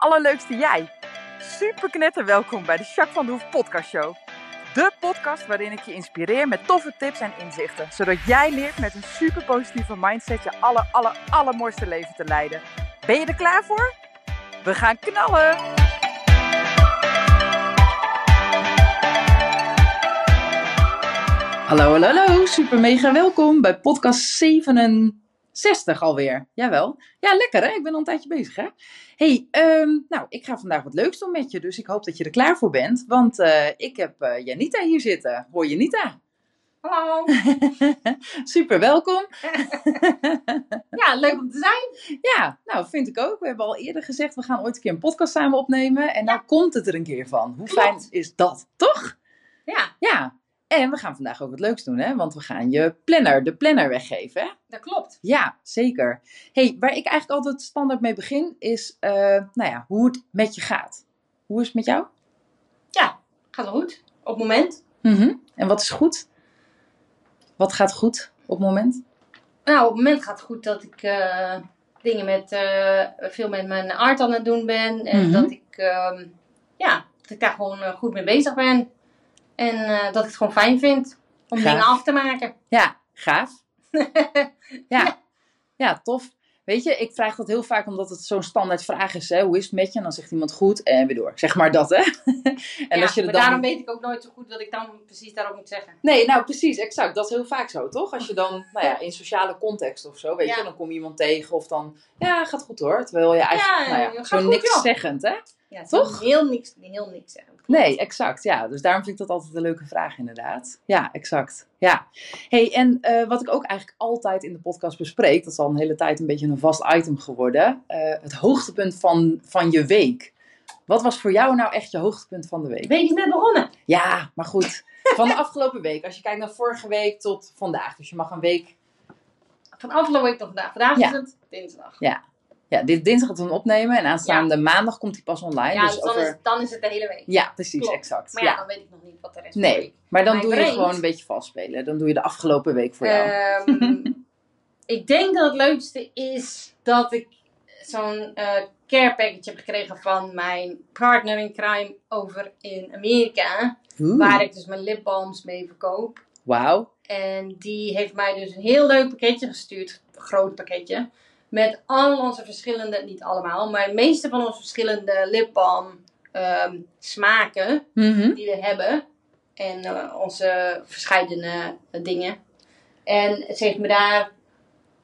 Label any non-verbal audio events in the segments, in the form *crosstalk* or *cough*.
allerleukste jij. Super knetter welkom bij de Jacques van de Hoef podcast show. De podcast waarin ik je inspireer met toffe tips en inzichten. Zodat jij leert met een super positieve mindset je aller, aller, allermooiste leven te leiden. Ben je er klaar voor? We gaan knallen! Hallo, hallo, hallo. Super mega welkom bij podcast 67 alweer. Jawel. Ja, lekker hè? Ik ben al een tijdje bezig hè? hey, ehm, nou, ik ga vandaag wat leuks doen met je. Dus ik hoop dat je er klaar voor bent. Want eh, ik heb eh, Janita hier zitten. Hoor Janita? Hallo. *laughs* Super welkom. *laughs* ja, leuk om te zijn. Ja, nou vind ik ook. We hebben al eerder gezegd, we gaan ooit een keer een podcast samen opnemen. En nou komt het er een keer van. Hoe Klopt. fijn is dat, toch? Ja, Ja. En we gaan vandaag ook wat leuks doen, hè? Want we gaan je planner, de planner weggeven, hè? dat klopt. Ja, zeker. hey, waar ik eigenlijk altijd standaard mee begin, is, eh, nou ja, hoe het met je gaat. Hoe is het met jou? Ja, gaat wel goed. Op het moment. Mhm. En wat is goed? Wat gaat goed op het moment? Nou, op het moment gaat het goed dat ik eh, dingen met, eh, veel met mijn art aan het doen ben. En Mhm. dat ik, ehm, ja, dat ik daar gewoon goed mee bezig ben. En eh, dat ik het gewoon fijn vind om Gaaf. dingen af te maken. Ja, gaaf. *laughs* Ja, ja tof. Weet je, ik vraag dat heel vaak omdat het zo'n standaard vraag is. Hè? Hoe is het met je? En dan zegt iemand goed en weer door. Zeg maar dat, hè? *laughs* en ja, als je maar dan... daarom weet ik ook nooit zo goed wat ik dan precies daarop moet zeggen. Nee, nou precies, exact. Dat is heel vaak zo, toch? Als je dan, nou ja, in sociale context of zo, weet Ja. je, dan kom je iemand tegen of dan, ja, gaat goed hoor. Terwijl je eigenlijk, Ja, nou ja, zo niks zeggend, hè? Ja, Toch? Heel niks, heel niks. Nee, exact. Ja, dus daarom vind ik dat altijd een leuke vraag, inderdaad. Ja, exact. Ja. hey, en eh, wat ik ook eigenlijk altijd in de podcast bespreek, dat is al een hele tijd een beetje een vast item geworden, eh, het hoogtepunt van, van je week. Wat was voor jou nou echt je hoogtepunt van de week? De week is net begonnen. Ja, maar goed. Van de afgelopen week. Als je kijkt naar vorige week tot vandaag. Dus je mag een week Van afgelopen week tot vandaag. Vandaag Ja. is het dinsdag. Ja, dit dinsdag we hem opnemen en aanstaande maandag komt hij pas online. Ja, dus dus dan, over... is, dan is het de hele week. Ja, precies, Klopt. exact. Maar ja, ja. dan weet ik nog niet wat de rest van de Nee, maar dan doe je brengt. gewoon een beetje vastspelen. Dan doe je de afgelopen week voor jou. Ehm, *laughs* ik denk dat het leukste is dat ik zo'n eh care package heb gekregen van mijn partner in crime over in Amerika. Oeh, Waar ik dus mijn lipbalms mee verkoop. Wauw. En die heeft mij dus een heel leuk pakketje gestuurd. Een groot pakketje. Met al onze verschillende, niet allemaal, maar de meeste van onze verschillende lipbalm ehm, smaken Mhm. die we hebben. En eh, onze verschillende dingen. En ze heeft me daar.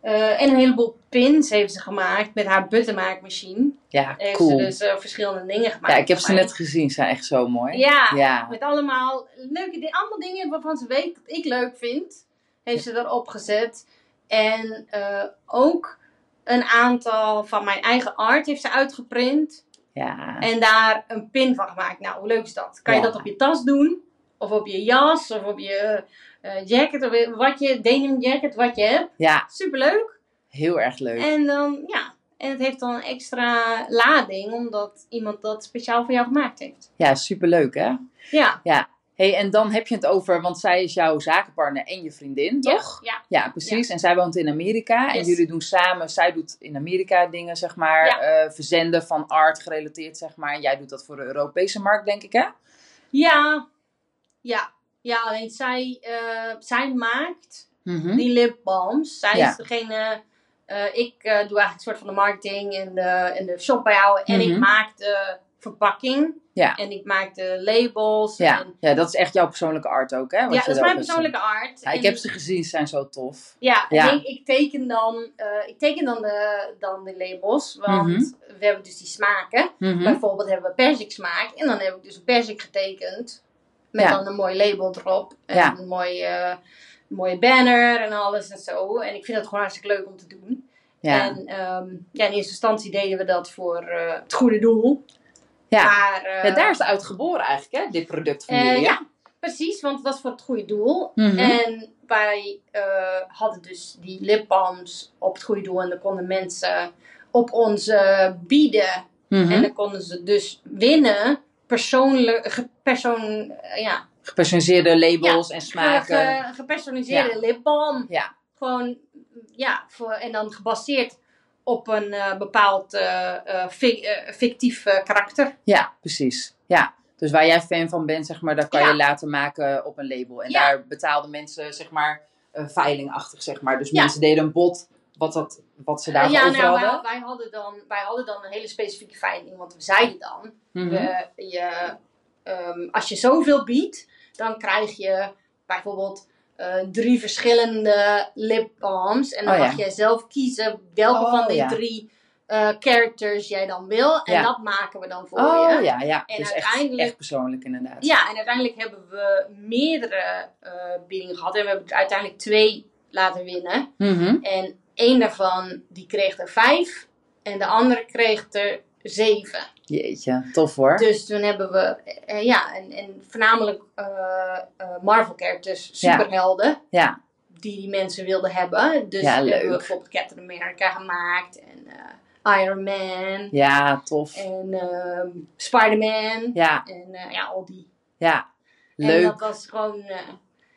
eh, en een heleboel pins heeft ze gemaakt met haar buttermaakmachine. Ja, Heeft cool. ze dus eh, verschillende dingen gemaakt. ja, ik heb ze net gezien. Ze zijn echt zo mooi. Ja, Ja. met allemaal leuke dingen. Allemaal dingen waarvan ze weet dat ik leuk vind. Heeft ze erop gezet. En eh, ook een aantal van mijn eigen art heeft ze uitgeprint. Ja. En daar een pin van gemaakt. Nou, hoe leuk is dat? Kan je Ja. dat op je tas doen? Of op je jas? Of op je eh, jacket? Of wat je, denim jacket, wat je hebt. ja, Superleuk. heel erg leuk. En dan, ja. En het heeft dan een extra lading. Omdat iemand dat speciaal voor jou gemaakt heeft. Ja, superleuk hè? Ja. Hey, en dan heb je het over, want zij is jouw zakenpartner en je vriendin, toch? Ja. Ja, precies. En zij woont in Amerika. En jullie doen samen, zij doet in Amerika dingen, zeg maar, Ja. eh, verzenden van art gerelateerd, zeg maar. En jij doet dat voor de Europese markt, denk ik, hè? Ja. Ja. Ja, alleen zij, eh, zij maakt Mhm. die lipbalms. Zij is degene. eh, ik doe eigenlijk een soort van de marketing en de, en de shop bijhouden. En Mhm. ik maak de verpakking. Ja. En ik maak de labels. Ja. En, ja, dat is echt jouw persoonlijke art ook, hè? wat ja, dat is mijn persoonlijke art. Ja, ik En heb ze gezien, ze zijn zo tof. Ja, Ja. en ik, ik teken dan, eh, ik teken dan, de, dan de labels. Want Mhm. we hebben dus die smaken. Mhm. Bijvoorbeeld hebben we perzik smaak. En dan heb ik dus een perzik getekend. Met Ja. dan een mooi label erop. En een mooie, mooie banner en alles en zo. En ik vind dat gewoon hartstikke leuk om te doen. Ja. En ehm, ja, in eerste instantie deden we dat voor eh, het goede doel. Ja. Maar, eh, ja, daar is het uit geboren eigenlijk, hè? Dit product van eh, jullie, ja, precies. Want het was voor het goede doel. Mhm. En wij eh, hadden dus die lipbalms op het goede doel. En dan konden mensen op ons eh, bieden. Mhm. En dan konden ze dus winnen. Persoonlijk, gepersoon, eh, ja, Gepersonaliseerde labels en smaken. ge- gepersonaliseerde lipbalm. Ja. Gewoon, ja, voor, en dan gebaseerd op een eh, bepaald eh, eh, fi- fictief karakter. Ja, precies. Ja. Dus waar jij fan van bent, zeg maar, dat kan Ja. je laten maken op een label. En Ja. daar betaalden mensen, zeg maar, veilingachtig, zeg maar. Dus Ja. mensen deden een bod wat, dat, wat ze daarvoor ja, nou, wij, hadden. wij, hadden dan, wij hadden dan een hele specifieke veiling. Want we zeiden dan, Mhm. we, je, ehm, als je zoveel biedt, dan krijg je bijvoorbeeld eh, drie verschillende lip balms. En dan Oh, ja. mag jij zelf kiezen welke Oh, van die ja. drie eh, characters jij dan wil. En Ja. dat maken we dan voor Oh je. ja, ja. En dus echt, uiteindelijk- echt persoonlijk inderdaad. Ja, en uiteindelijk hebben we meerdere biedingen gehad. En we hebben er uiteindelijk twee laten winnen. Mhm. En één daarvan, die kreeg er vijf. En de andere kreeg er zeven. Jeetje, tof hoor. Dus toen hebben we, eh, ja, en, en voornamelijk eh, eh, Marvel characters, superhelden. Ja, Die die mensen wilden hebben. Dus Ja, hebben we bijvoorbeeld Captain America gemaakt. En Iron Man. ja, tof. En ehm, Spider-Man. Ja, En ja, al die. ja. En Leuk. dat was gewoon,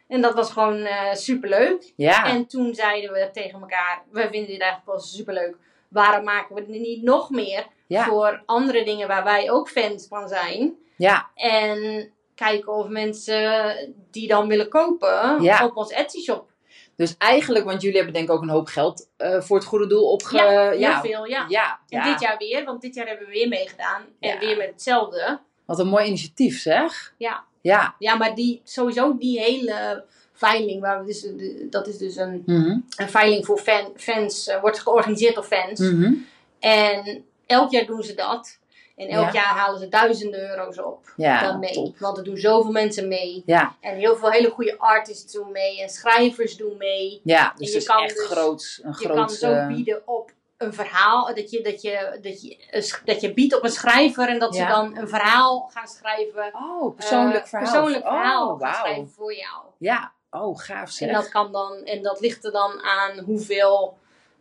en dat was gewoon superleuk. Ja, En toen zeiden we tegen elkaar, we vinden dit eigenlijk wel superleuk. Waarom maken we er niet nog meer ja, voor andere dingen waar wij ook fans van zijn? ja, En kijken of mensen die dan willen kopen Ja. op ons Etsy shop. Dus eigenlijk, want jullie hebben denk ik ook een hoop geld eh, voor het goede doel opge... Ja, heel ja, veel, ja. ja, En dit jaar weer, want dit jaar hebben we weer meegedaan. En weer met hetzelfde. Wat een mooi initiatief zeg. Ja. Ja. Ja, maar die, sowieso die hele veiling, waar we dus, dat is dus een, Mhm. een veiling voor fan, fans, eh, wordt georganiseerd door fans. Mhm. En elk jaar doen ze dat. En elk Ja. jaar halen ze duizenden euro's op. Ja, dan mee. top. Want er doen zoveel mensen mee. Ja, En heel veel hele goede artists doen mee. En schrijvers doen mee. ja, dus je het is kan echt dus- groots, een Je kan groot... zo eh, bieden op een verhaal. Dat je, dat je, dat je, dat je biedt op een schrijver. En dat ze dan een verhaal gaan schrijven. Oh, persoonlijk eh, verhaal. Persoonlijk verhaal Oh, gaan wauw. schrijven voor jou. Ja, oh, gaaf zeg. En dat, kan dan, en dat ligt er dan aan hoeveel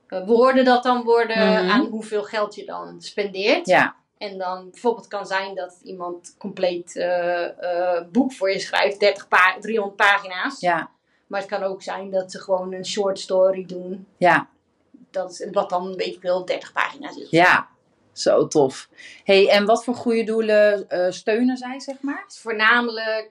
woorden dat dan worden. Mhm. Aan hoeveel geld je dan spendeert. Ja, En dan bijvoorbeeld kan zijn dat iemand compleet eh, eh, boek voor je schrijft, 30 pa 300 pagina's. ja, Maar het kan ook zijn dat ze gewoon een short story doen. ja, Dat is, wat dan, weet ik wel, 30 pagina's is. ja. Zo tof. hey, en wat voor goede doelen eh, steunen zij, zeg maar? Voornamelijk,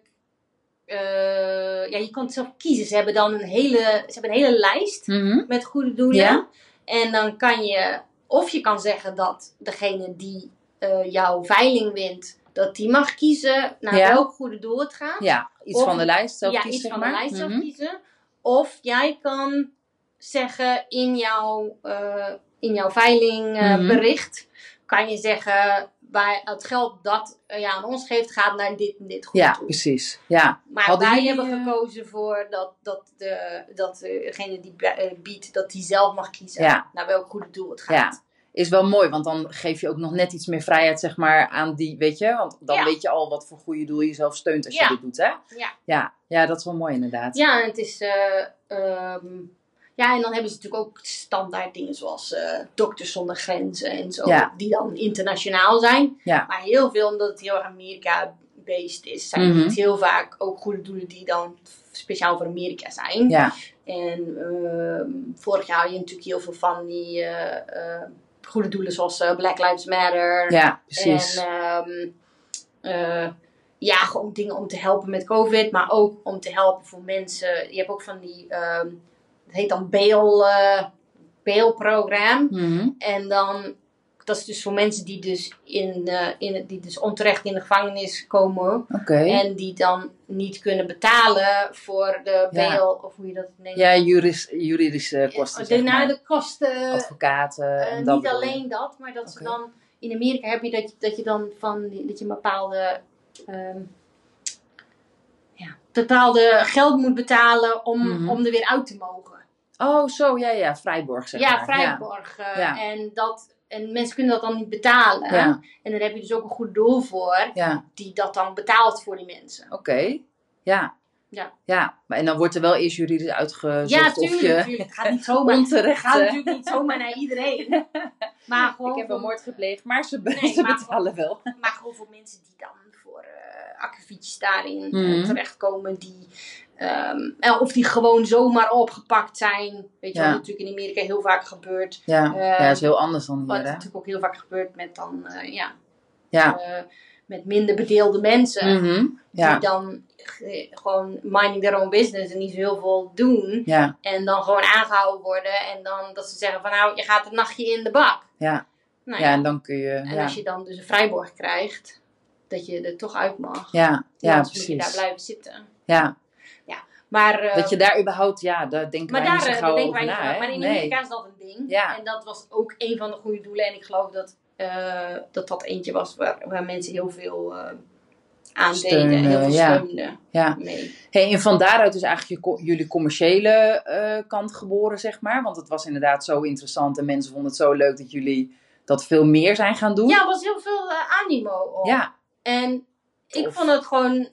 eh, ja, je kan het zelf kiezen. Ze hebben dan een hele, ze hebben een hele lijst Mhm. met goede doelen. Ja. En dan kan je, of je kan zeggen dat degene die eh, jouw veiling wint, dat die mag kiezen naar Ja. welk goede doel het gaat. Ja, iets Of- van de lijst zelf ja, kiezen, iets van de lijst zelf Mhm. kiezen. Of jij kan zeggen in jouw, eh, in jouw veilingbericht, Mhm. kan je zeggen, wij, het geld dat eh, je aan ons geeft, gaat naar dit en dit goede Ja, doel. precies. Ja, Maar Hadden wij hebben eh, gekozen voor dat, dat, de, dat degene die eh, biedt, dat die zelf mag kiezen Ja. naar welk goede doel het gaat. is wel mooi, want dan geef je ook nog net iets meer vrijheid, zeg maar, aan die, weet je? Want dan Ja. weet je al wat voor goede doel je zelf steunt als Ja. je dit doet, hè? Ja. Ja, ja dat is wel mooi inderdaad. Ja, en het is. eh, ehm, ja, en dan hebben ze natuurlijk ook standaard dingen zoals eh Dokters zonder Grenzen en zo, Ja. die dan internationaal zijn. Ja. Maar heel veel, omdat het heel erg Amerika-based is, zijn Mhm. het heel vaak ook goede doelen die dan speciaal voor Amerika zijn. Ja, En ehm, vorig jaar had je natuurlijk heel veel van die eh, eh, goede doelen zoals Black Lives Matter. ja precies. En ehm, eh, ja, gewoon dingen om te helpen met COVID, maar ook om te helpen voor mensen. Je hebt ook van die, ehm, het heet dan bail, eh bailprogram. Mhm. En dan, dat is dus voor mensen die dus, in, eh, in, die dus onterecht in de gevangenis komen. En die dan niet kunnen betalen voor de Ja. bail, of hoe je dat neemt. Ja, juris, juridische kosten, de, zeg nou, de kosten, Advocaten eh, en dat niet alleen dat, maar dat ze dan in Amerika heb je dat, je- dat je dan van dat je een bepaalde ehm, ja, bepaalde geld moet betalen om, Mhm. om er weer uit te mogen. Oh, zo, ja, ja, vrijborg, zeg ja, maar. vrijborg. eh, Ja. En, dat, en mensen kunnen dat dan niet betalen. Ja, En dan heb je dus ook een goed doel voor die dat dan betaalt voor die mensen. oké. Ja. Ja. Ja, maar en dan wordt er wel eerst juridisch uitgezocht ja, of tuurlijk, je tuurlijk. Het gaat niet zomaar, onterecht... gaat natuurlijk niet zomaar naar iedereen. *laughs* Maar gewoon ik heb een moord gepleegd, maar ze, Nee, ze maar betalen wel. Maar gewoon voor mensen die dan akkefietjes daarin eh, Mhm. terechtkomen die. ehm, eh, of die gewoon zomaar opgepakt zijn. Weet je Ja. wat natuurlijk in Amerika heel vaak gebeurt. Ja, Eh, ja, dat is heel anders dan Wat hier, hè? natuurlijk ook heel vaak gebeurt met dan, eh, ja, Ja. eh, met minder bedeelde mensen. Mhm. Ja, Die dan eh, gewoon minding their own business en niet zo heel veel doen. ja, En dan gewoon aangehouden worden. En dan dat ze zeggen van nou, je gaat een nachtje in de bak. ja. Nou, Ja, en dan kun je... En als je dan dus een vrijborg krijgt, dat je er toch uit mag. ja, ja anders moet je daar precies. blijven zitten. Ja, Maar, eh, dat je daar überhaupt... Ja, daar denken maar wij daar niet zo eh, gauw denken over wij niet na, van. hè? Maar in Nee. Amerika is dat een ding. Ja. En dat was ook een van de goede doelen. En ik geloof dat eh, dat, dat eentje was waar, waar mensen heel veel eh aan Steunen, deden. En heel veel ja. Ja. mee. Hey, en van daaruit is eigenlijk je jullie commerciële kant geboren, zeg maar. Want het was inderdaad zo interessant en mensen vonden het zo leuk dat jullie dat veel meer zijn gaan doen. Ja, er was heel veel animo op. Ja, En ik vond het gewoon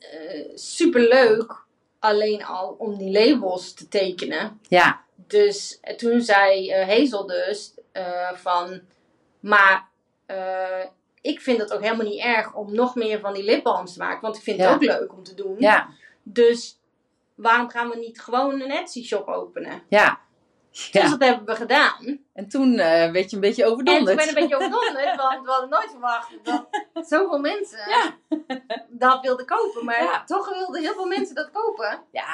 super leuk. Alleen al om die labels te tekenen. ja, Dus eh, toen zei eh, Hazel dus eh, van, maar eh, ik vind het ook helemaal niet erg om nog meer van die lipbalms te maken, want ik vind het ook leuk om te doen. ja, Dus waarom gaan we niet gewoon een Etsy shop openen? ja. Dus dat hebben we gedaan. En toen eh werd je een beetje En toen overdonderd. ben ik een beetje overdonderd, want we hadden nooit verwacht dat *laughs* zoveel mensen Ja. dat wilden kopen. Maar Ja. toch wilden heel veel mensen dat kopen. Ja,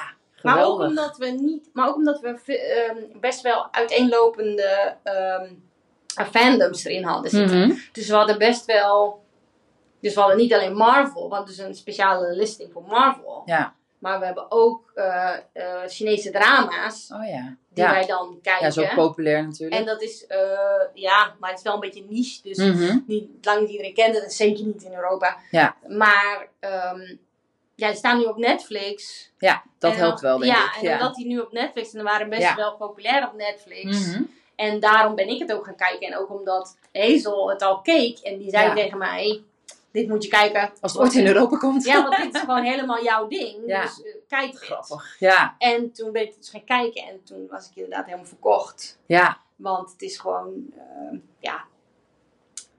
Maar ook geweldig. omdat we niet, maar ook omdat we ve- ehm, best wel uiteenlopende ehm, fandoms erin hadden zitten. Mhm. Dus we hadden best wel, dus we hadden niet alleen Marvel, want dus een speciale listing voor Marvel. Ja, Maar we hebben ook eh, eh, Chinese drama's oh ja. die Ja. wij dan kijken. ja, zo populair natuurlijk. en dat is, eh, ja, maar het is wel een beetje niche. Dus Mhm. niet, lang niet iedereen kent het, en zeker niet in Europa. Ja. Maar ehm, ja, die staan nu op Netflix. Ja, dat En helpt wel, denk ja, ik. en Ja, omdat die nu op Netflix en die waren best Ja. wel populair op Netflix. Mhm. En daarom ben ik het ook gaan kijken. En ook omdat Hazel het al keek en die zei tegen mij: Dit moet je kijken. Als het ooit in Europa komt. Ja, want dit is gewoon helemaal jouw ding. Ja. Dus eh, kijk dit. Grappig. Ja, En toen ben ik dus gaan kijken en toen was ik inderdaad helemaal verkocht. ja, Want het is gewoon, eh, ja,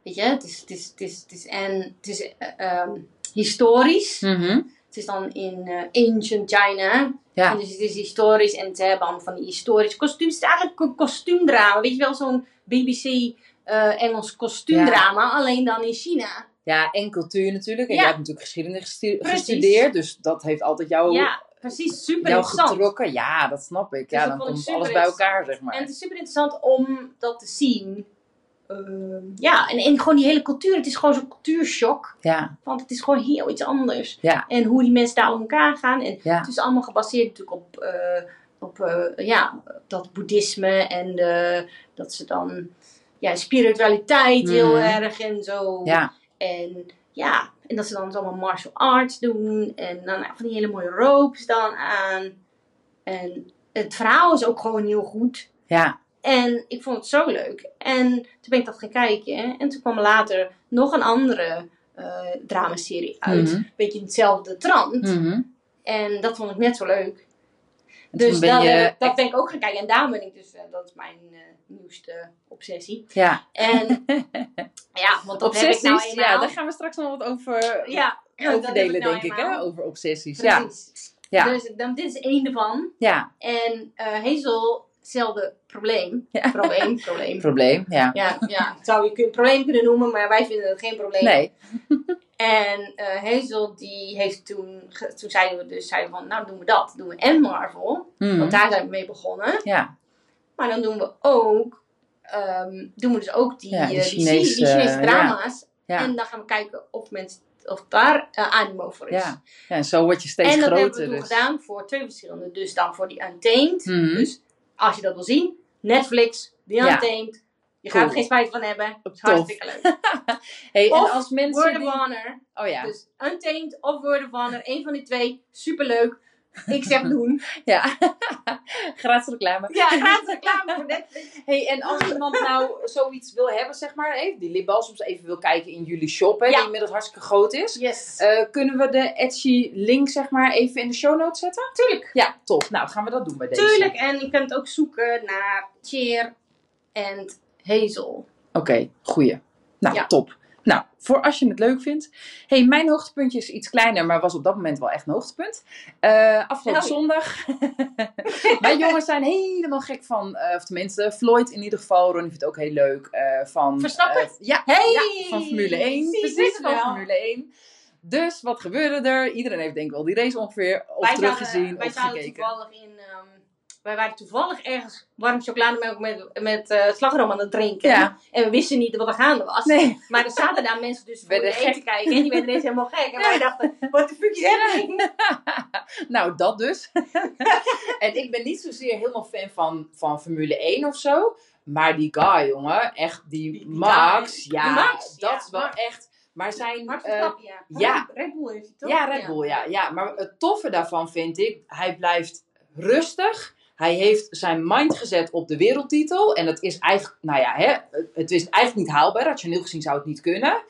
weet je, het is, het is, het is, het is, en het is eh, ehm, historisch. Mhm. Het is dan in eh, ancient China. Ja. En dus het is historisch en ze hebben allemaal van die historische kostuums. Het is eigenlijk een kostuumdrama. Weet je wel, zo'n BBC Engels kostuumdrama. Alleen dan in China. Ja, en cultuur natuurlijk. En Ja. jij hebt natuurlijk geschiedenis gestu- Precies. gestudeerd, dus dat heeft altijd jou, Ja, precies. Super jou interessant. getrokken. Ja, dat snap ik. Dus Ja, dan komt alles bij elkaar, zeg maar. En het is super interessant om dat te zien. Ehm, ja, en, en gewoon die hele cultuur. Het is gewoon zo'n cultuurshock. Ja, Want het is gewoon heel iets anders. Ja. En hoe die mensen daar om elkaar gaan. En Ja. het is allemaal gebaseerd natuurlijk op, eh, op eh, ja, dat boeddhisme. En dat ze dan ja, spiritualiteit heel Mhm. erg en zo. ja, En ja, en dat ze dan allemaal martial arts doen. En dan van die hele mooie ropes dan aan. En het verhaal is ook gewoon heel goed. ja, En ik vond het zo leuk. En toen ben ik dat gaan kijken. En toen kwam later nog een andere eh dramaserie uit. Een beetje in hetzelfde trant. Mhm. En dat vond ik net zo leuk. En Dus ben dat, je eh, dat ben ik ook gaan kijken. En daarom ben ik dus, eh, dat is mijn eh, nieuwste obsessie. Ja, En *laughs* ja, want dat heb ik obsessies. nou eenmaal. ja, daar gaan we straks nog wat over, ja, over delen, nou denk ik, hè? Over obsessies. Ja, Precies. Ja. Dus dan, dit is één ervan. ja, En eh Hazel, hetzelfde probleem. Ja. *laughs* Probleem, probleem. probleem, ja. Ja, ja, het zou je probleem kunnen noemen, maar wij vinden het geen probleem. Nee, *laughs* En eh Hazel, die heeft toen, toen zeiden we dus, zeiden we van, nou doen we dat. Doen we en Marvel, Mhm. want daar zijn we mee begonnen. ja, Maar dan doen we ook, ehm, doen we dus ook die, Ja, die eh, die, Chinese, die Chinese ja. drama's. ja. En dan gaan we kijken of, mensen, of daar eh, animo voor is. Ja. ja, en zo word je steeds en dat groter. hebben we toen dus. gedaan voor twee verschillende. Dus dan voor die Untamed. Mhm. Dus als je dat wil zien, Netflix, die. Untamed. Je Cool. gaat er geen spijt van hebben. Het is hartstikke leuk. *laughs* Hey, en Of als mensen Word die... of Honor. Oh ja, Dus Untamed of Word of Honor. Een van die twee. Superleuk. Ik zeg doen. *laughs* ja. *laughs* gratis reclame. Ja, gratis reclame voor Netflix. Hey, en als iemand nou zoiets wil hebben, zeg maar, hey, die lipbalsems even wil kijken in jullie shop, hè, Ja. die inmiddels hartstikke groot is. Yes. eh, kunnen we de Etsy link, zeg maar, even in de show notes zetten? Tuurlijk. Ja, top. Nou, gaan we dat doen bij deze. Tuurlijk. En je kunt ook zoeken naar Cheer en Hazel. Oké, goeie. Nou, Ja. top. Voor als je het leuk vindt. hey, mijn hoogtepuntje is iets kleiner, maar was op dat moment wel echt een hoogtepunt. Eh, afgelopen Oh. zondag. *laughs* mijn jongens zijn helemaal gek van, eh, of tenminste, Floyd in ieder geval. Ronnie vindt het ook heel leuk. eh, van, Verstappen? ja, Hey! ja, van Formule 1. Precies, wel. van Formule 1. Dus wat gebeurde er? Iedereen heeft denk ik wel die race ongeveer of wij teruggezien zaten, wij of zaten gekeken. toevallig in. ehm, wij waren toevallig ergens warm chocolademelk met, met eh, slagroom aan het drinken. Ja. En we wisten niet wat er gaande was. Nee. Maar er zaten daar mensen dus voor de eten kijken. En die werden ineens helemaal gek. En wij dachten, what the fuck is happening? *laughs* Nou, dat dus. *laughs* en ik ben niet zozeer helemaal fan van, van Formule 1 of zo. Maar die guy, jongen, echt die, Max. Ja, Max, dat ja, is wel Max. echt. Maar zijn. Max eh, ja. ja. Red- Red Bull heeft hij toch? ja, Red Bull, ja, ja. Maar het toffe daarvan vind ik, hij blijft rustig. Hij heeft zijn mind gezet op de wereldtitel. En het is eigenlijk, nou ja, hè, het is eigenlijk niet haalbaar. Rationeel gezien zou het niet kunnen.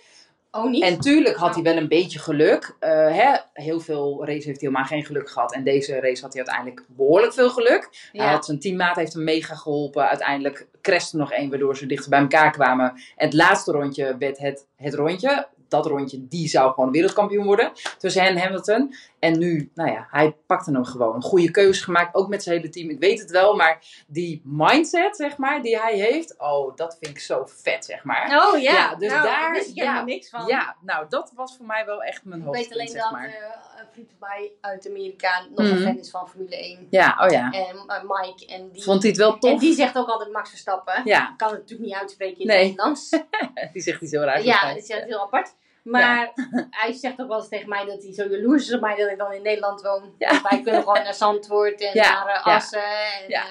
Oh, niet? En tuurlijk had hij wel een beetje geluk. Eh, hè, heel veel races heeft hij helemaal geen geluk gehad. En deze race had hij uiteindelijk behoorlijk veel geluk. ja. Hij had zijn teammaat heeft hem mega geholpen. Uiteindelijk crashte nog één, waardoor ze dichter bij elkaar kwamen. En het laatste rondje werd het, het rondje. Dat rondje, die zou gewoon wereldkampioen worden. Tussen hen en Hamilton. En nu, nou ja, hij pakte hem gewoon. Een goede keuze gemaakt, ook met zijn hele team. Ik weet het wel, maar die mindset, zeg maar, die hij heeft. Oh, dat vind ik zo vet, zeg maar. Oh ja, Ja, dus nou, daar- wist ik ja. helemaal niks van. Ja, nou, dat was voor mij wel echt mijn Ik weet alleen zeg dat maar. eh, een vriend van mij uit Amerika nog Mhm. een fan is van Formule 1. Ja, oh ja. En eh, Mike. En die, Vond hij het wel en tof? die zegt ook altijd Max Verstappen. Ja, kan het natuurlijk niet uitspreken in Nee. het Nederlands. *laughs* die zegt iets heel raars. ja, dat is heel apart. Maar hij zegt ook wel eens tegen mij dat hij zo jaloers is op mij dat ik dan in Nederland woon. Ja. Wij kunnen gewoon naar Zandvoort en Ja, naar eh. Assen. En, eh,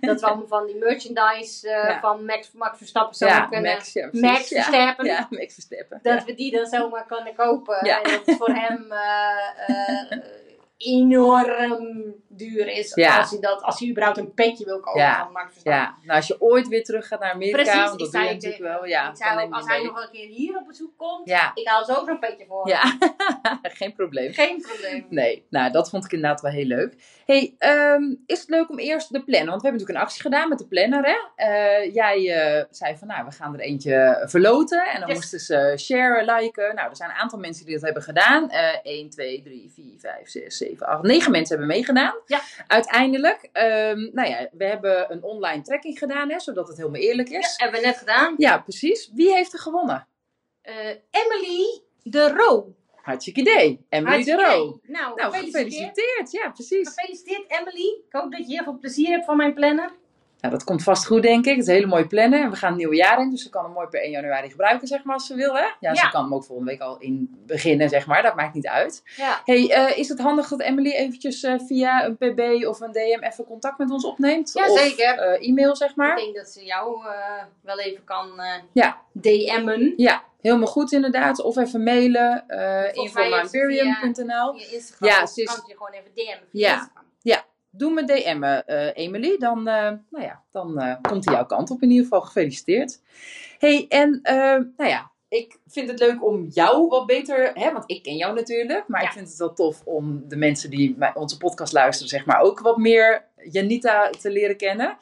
dat we allemaal van die merchandise eh, van Max, Max Verstappen Ja, kunnen. Max. Max. Verstappen. Max Verstappen. Dat we die dan zomaar kunnen kopen. En dat het voor hem enorm duur is. Ja. Als, hij dat, als hij überhaupt een petje wil kopen Ja. van Max Verstappen. Ja, nou als je ooit weer terug gaat naar Amerika, Precies, want ik dat doe je natuurlijk wel. Ja, ik zei als hij mee. nog een keer hier op bezoek komt, Ja, ik haal ook een petje voor. ja. *laughs* geen probleem. Geen probleem. Nee, nou dat vond ik inderdaad wel heel leuk. hey, ehm, is het leuk om eerst de plannen, want we hebben natuurlijk een actie gedaan met de planner hè. Eh, jij eh, zei van nou, we gaan er eentje verloten en dan Yes. moesten ze share, liken. Nou, er zijn een aantal mensen die dat hebben gedaan. Eh 1, 2, 3, 4, 5, 6, 7, 8, 9 mensen hebben meegedaan. Ja. Uiteindelijk, ehm, nou ja, we hebben een online tracking gedaan hè, zodat het helemaal eerlijk Ja, is. hebben we net gedaan. Ja, precies. Wie heeft er gewonnen? Eh, Emily de Roo. Hartstikke idee. Emily Hartstikke de Roo. Nou, Nou, gefeliciteerd. gefeliciteerd. Ja, precies. Gefeliciteerd Emily. Ik hoop dat je heel veel plezier hebt van mijn planner. Nou, dat komt vast goed, denk ik. Het is een hele mooie plannen. En we gaan het nieuwe jaar in, dus ze kan hem mooi per 1 januari gebruiken, zeg maar, als ze wil. Hè? Ja, ze kan hem ook volgende week al in beginnen, zeg maar. Dat maakt niet uit. Ja. hey, eh, is het handig dat Emily eventjes eh, via een pb of een dm even contact met ons opneemt? Ja, of, zeker. eh, e-mail, zeg Ik maar. denk dat ze jou wel even kan Ja. DM'en. Ja, helemaal goed inderdaad. Of even mailen. Uh, info.imperium.nl. Ja, ze kan je gewoon even DM'en Ja. Instagram. Doe me DM'en, eh Emily. Dan, eh, nou ja, dan eh, komt hij jouw kant op. In ieder geval gefeliciteerd. hey, en nou ja, ik vind het leuk om jou wat beter... Hè, want ik ken jou natuurlijk. Maar Ja. ik vind het wel tof om de mensen die onze podcast luisteren... zeg maar ook wat meer Janita te leren kennen.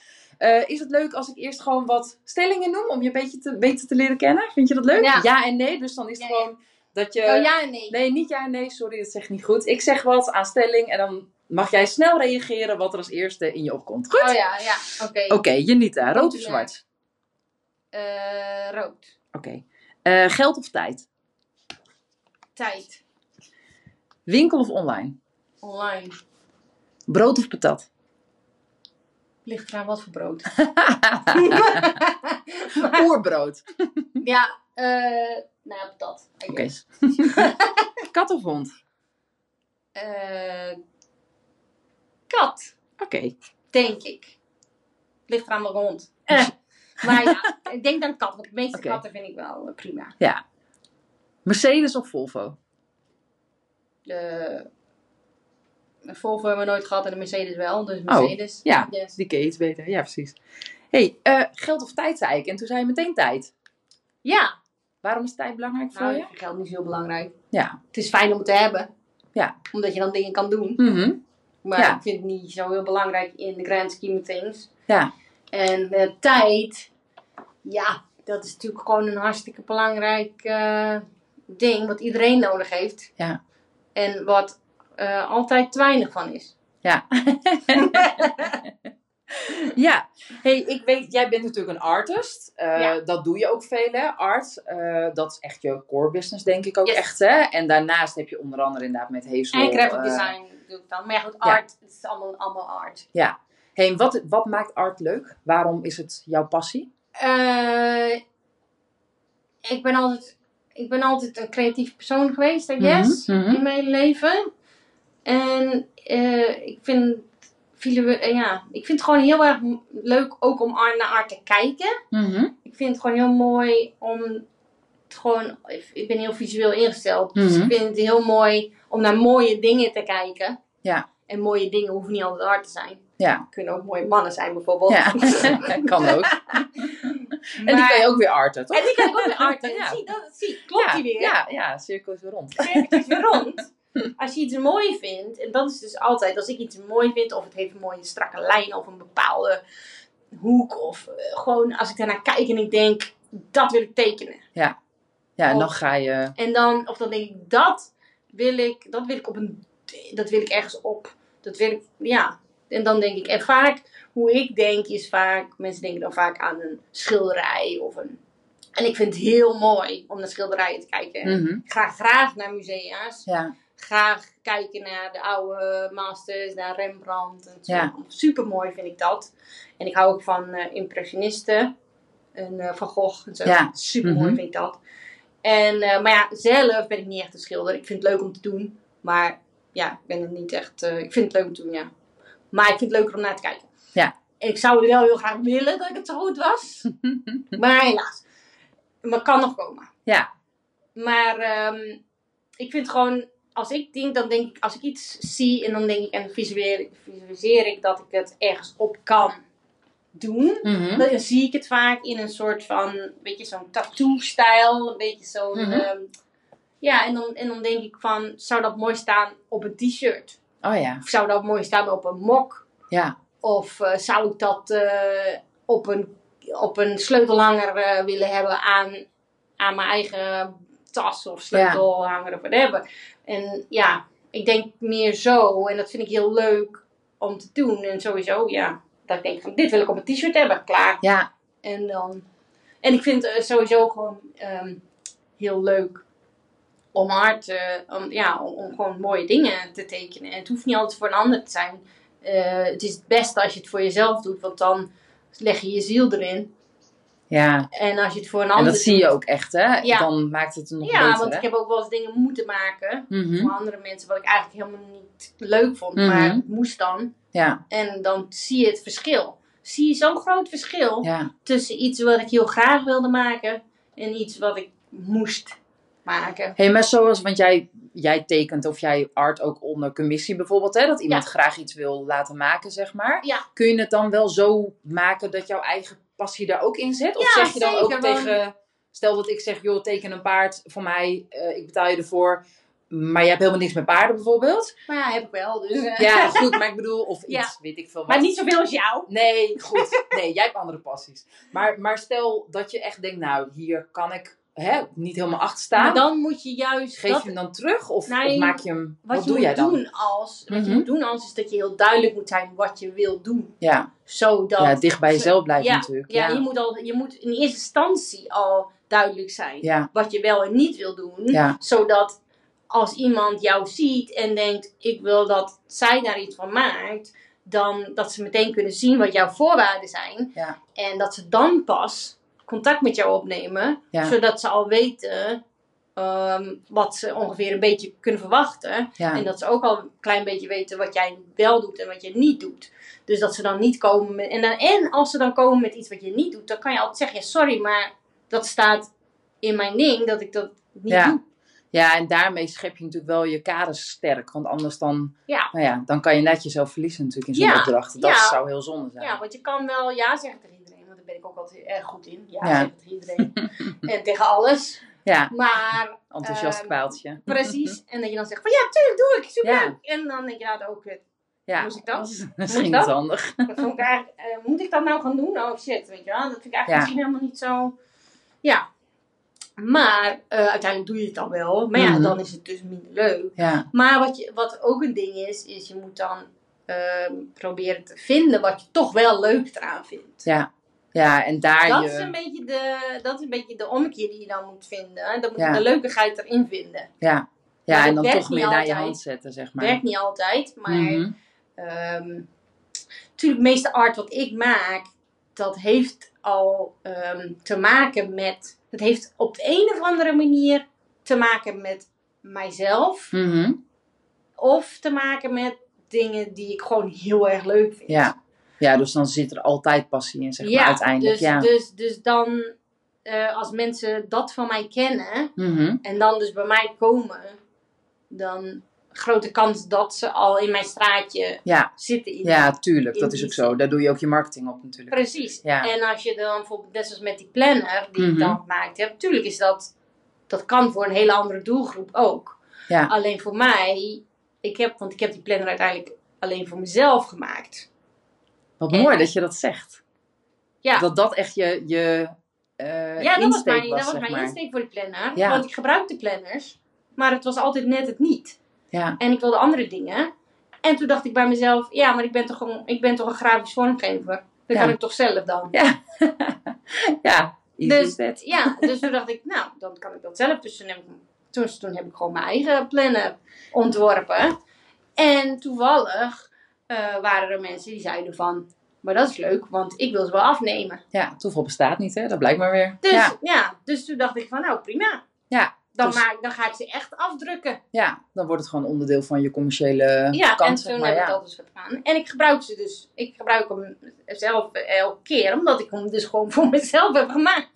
Is het leuk als ik eerst gewoon wat stellingen noem... om je een beetje te, beter te leren kennen? Vind je dat leuk? Ja. en nee. Dus dan is het ja. gewoon dat je... oh ja en nee. Nee, niet ja en nee, sorry, dat zeg ik niet goed. Ik zeg wat aan stelling en dan mag jij snel reageren wat er als eerste in je opkomt. Goed? Oh ja, ja. Oké. Oké, Janita, rood of zwart? Eh, rood. Oké. Eh, geld of tijd? Tijd. Winkel of online? Online. Brood of patat? Ligt eraan wat voor brood. *laughs* Oerbrood. ja, eh nou ja, patat. Oké. *laughs* Kat of hond? Eh, kat, Oké. denk ik. Ligt eraan welke hond. Eh, *laughs* maar ja, *laughs* ik denk dan kat. Want de meeste katten vind ik wel eh, prima. Ja. Mercedes of Volvo? De de Volvo hebben we nooit gehad en de Mercedes wel. Dus Mercedes. Oh, ja. Yes. Die ken je iets beter. Ja, precies. hey, eh, geld of tijd zei ik. En toen zei je meteen tijd. Ja. Waarom is tijd belangrijk voor Nou, je? geld niet zo heel belangrijk. Ja. Het is fijn om het te hebben. Ja. Omdat je dan dingen kan doen. Mhm. Maar Ja. ik vind het niet zo heel belangrijk in de grand scheme of things. Ja. En tijd, ja, dat is natuurlijk gewoon een hartstikke belangrijk eh, ding wat iedereen nodig heeft. Ja. En wat eh, altijd te weinig van is. Ja. *laughs* ja. Hey, ik weet, jij bent natuurlijk een artist. Eh, Ja. Dat doe je ook veel, hè? Art. Eh, dat is echt je core business, denk ik ook Yes. echt, hè? En daarnaast heb je onder andere inderdaad met Hazel... En graphic eh, design doe ik dan. Maar ja, goed, art, het is allemaal, allemaal art. Ja. Hey, wat, wat maakt art leuk? Waarom is het jouw passie? Eh, ik, ben altijd, ik ben altijd een creatief persoon geweest, I guess, Mhm, mhm. in mijn leven. En eh, ik vind... eh, Ja, ik vind het gewoon heel erg leuk ook om ar- naar art te kijken. Mhm. Ik vind het gewoon heel mooi om gewoon. Ik ben heel visueel ingesteld. Dus Mhm. ik vind het heel mooi om naar mooie dingen te kijken. Ja. En mooie dingen hoeven niet altijd hard te zijn. Ja. Kunnen ook mooie mannen zijn bijvoorbeeld. Ja, *laughs* kan ook. *laughs* En die kan je ook weer arten, toch? En die kan ik ook weer arten. *laughs* Ja. Zie, dat, zie, klopt ja, die weer? Ja, ja, cirkel is weer rond. Is weer rond. Als je iets mooi vindt, en dat is dus altijd, als ik iets mooi vind, of het heeft een mooie strakke lijn of een bepaalde hoek, of eh, gewoon als ik daarnaar kijk en ik denk, dat wil ik tekenen. Ja, en dan ga je... En dan, of dan denk ik, dat wil ik, dat wil ik op een, dat wil ik ergens op. Dat wil ik, ja. En dan denk ik, en vaak, hoe ik denk is vaak, mensen denken dan vaak aan een schilderij of een, en ik vind het heel mooi om naar schilderijen te kijken. Mhm. Ik ga graag naar musea's. Ja, Graag kijken naar de oude masters, naar Rembrandt. En zo. Ja. Super mooi vind ik dat. En ik hou ook van eh, impressionisten. En eh, Van Gogh en zo. Ja. Super mooi Mhm. vind ik dat. En, eh, maar ja, zelf ben ik niet echt een schilder. Ik vind het leuk om te doen. Maar ja, ik ben er niet echt... eh, ik vind het leuk om te doen, ja. Maar ik vind het leuker om naar te kijken. Ja. Ik zou het wel heel graag willen dat ik het zo goed was. *laughs* maar helaas. Maar kan nog komen. ja, Maar ehm, ik vind gewoon, als ik denk, dan denk ik, als ik iets zie en dan denk ik en visualiseer, visualiseer ik dat ik het ergens op kan doen. Mhm. Dan zie ik het vaak in een soort van, weet je, zo'n tattoo-stijl. Een beetje zo'n, Mhm. ehm, ja, en dan, en dan denk ik van, zou dat mooi staan op een t-shirt? Oh ja, Of zou dat mooi staan op een mok? ja, Of eh, zou ik dat eh, op, een, op een sleutelhanger eh, willen hebben aan, aan mijn eigen tas of sleutelhanger of whatever. En ja, ik denk meer zo. En dat vind ik heel leuk om te doen. En sowieso, ja, dat ik denk van dit wil ik op een t-shirt hebben. Klaar. ja, En dan... En ik vind het sowieso gewoon ehm, heel leuk om hard, eh, om, ja, om, om gewoon mooie dingen te tekenen. En het hoeft niet altijd voor een ander te zijn. Eh, het is het beste als je het voor jezelf doet, want dan leg je je ziel erin. ja. En als je het voor een En ander dat zie je ook echt, hè? Ja. Dan maakt het nog Ja, beter, want hè? ik heb ook wel eens dingen moeten maken Mhm. voor andere mensen, wat ik eigenlijk helemaal niet leuk vond. Mhm. Maar het moest dan. Ja, En dan zie je het verschil. Zie je zo'n groot verschil ja, tussen iets wat ik heel graag wilde maken en iets wat ik moest maken. hey, maar zoals, want jij, jij tekent of jij art ook onder commissie bijvoorbeeld, hè? Dat iemand Ja. graag iets wil laten maken, zeg maar. Ja. Kun je het dan wel zo maken dat jouw eigen passie daar ook in zit? Of Ja, zeg je dan ook zeker, want- tegen, stel dat ik zeg, joh, teken een paard voor mij, eh, ik betaal je ervoor, maar je hebt helemaal niks met paarden bijvoorbeeld? Maar ja, heb ik wel. Dus, eh. Ja, *laughs* goed, maar ik bedoel, of Ja. iets, weet ik veel wat. Maar niet zoveel als jou. Nee, goed. Nee, jij hebt andere passies. Maar, maar stel dat je echt denkt, nou, hier kan ik hè, niet helemaal achter staan. Maar dan moet je juist. Geef dat, je hem dan terug? Of, Nee, of maak je hem... Wat, wat je doe jij dan? doen als. Wat je Mhm. moet doen als is dat je heel duidelijk moet zijn wat je wil doen. Ja. Zodat. ja, dicht bij jezelf blijven ja, natuurlijk. Ja, Ja, Je, moet al, je moet in eerste instantie al duidelijk zijn ja, wat je wel en niet wil doen. Zodat als iemand jou ziet en denkt: ik wil dat zij daar iets van maakt, dan dat ze meteen kunnen zien wat jouw voorwaarden zijn. Ja. En dat ze dan pas contact met jou opnemen, Ja. zodat ze al weten ehm, wat ze ongeveer een beetje kunnen verwachten. ja. En dat ze ook al een klein beetje weten wat jij wel doet en wat je niet doet. Dus dat ze dan niet komen met. En, dan, en als ze dan komen met iets wat je niet doet, dan kan je altijd zeggen: ja, sorry, maar dat staat in mijn ding dat ik dat niet doe. Ja, en daarmee schep je natuurlijk wel je kaders sterk. Want anders dan, Ja. nou ja, dan kan je net jezelf verliezen natuurlijk in zo'n Ja, opdracht. Dat ja. zou heel zonde zijn. Ja, want je kan wel ja zeggen tegen iedereen, want daar ben ik ook altijd erg goed in. Ja, zeggen tegen iedereen. *laughs* en tegen alles. Ja, Maar enthousiast Ehm, paaltje. *laughs* precies. En dat je dan zegt van ja, tuurlijk doe ik, super. En dan denk je nou ook, Ja, moest ik dat? dat is *laughs* Moet misschien dat? handig. dat vond ik eigenlijk, eh, moet ik dat nou gaan doen? Oh shit, weet je wel. Dat vind ik eigenlijk misschien helemaal niet zo Ja. Maar eh, uiteindelijk doe je het dan wel. Maar ja, Mhm. dan is het dus minder leuk. Ja, Maar wat, je, wat ook een ding is, is je moet dan ehm, proberen te vinden wat je toch wel leuk eraan vindt. ja. Ja, en daar Dat je... is, een beetje de, dat is een beetje de omkeer die je dan moet vinden. Dan moet je Ja. de leukigheid erin vinden. Ja, ja en dan toch meer naar je hand zetten, zeg maar. Werkt niet altijd, maar ehm, natuurlijk, de meeste art wat ik maak, dat heeft al ehm, te maken met. Het heeft op de een of andere manier te maken met mijzelf. Mhm. Of te maken met dingen die ik gewoon heel erg leuk vind. Ja. ja, dus dan zit er altijd passie in, zeg maar, Ja, uiteindelijk. Dus, ja. dus, dus dan, eh, als mensen dat van mij kennen Mhm. en dan dus bij mij komen, dan grote kans dat ze al in mijn straatje ja. zitten. In ja, tuurlijk. in Dat is ook zo. Daar doe je ook je marketing op natuurlijk. Precies. Ja. En als je dan bijvoorbeeld, net zoals met die planner die Mhm. ik dan gemaakt heb, tuurlijk is dat, dat kan voor een hele andere doelgroep ook. Ja. Alleen voor mij, ik heb, want ik heb die planner uiteindelijk alleen voor mezelf gemaakt. Wat En- mooi dat je dat zegt. Ja. Dat dat echt je, je eh Ja, dat was mijn, was, dat was mijn maar. insteek voor die planner. Ja. Want ik gebruikte planners, maar het was altijd net het niet. Ja, En ik wilde andere dingen. En toen dacht ik bij mezelf, ja, maar ik ben toch een, ik ben toch een grafisch vormgever. Dat Ja. kan ik toch zelf dan. ja. *laughs* ja, Dus, ja, dus toen dacht ik, nou, dan kan ik dat zelf. Dus toen heb ik, toen, toen heb ik gewoon mijn eigen planner ontworpen. En toevallig eh, waren er mensen die zeiden van, maar dat is leuk, want ik wil ze wel afnemen. Ja, toeval bestaat niet, hè? Dat blijkt maar weer. Dus ja, ja, dus toen dacht ik van, nou prima. ja, Dan, dus- maak, dan ga ik ze echt afdrukken. ja, dan wordt het gewoon onderdeel van je commerciële Ja, kant, en zeg toen maar. heb ik Ja. dat dus gedaan. En ik gebruik ze dus, ik gebruik hem zelf elke keer, omdat ik hem dus gewoon *laughs* voor mezelf heb gemaakt.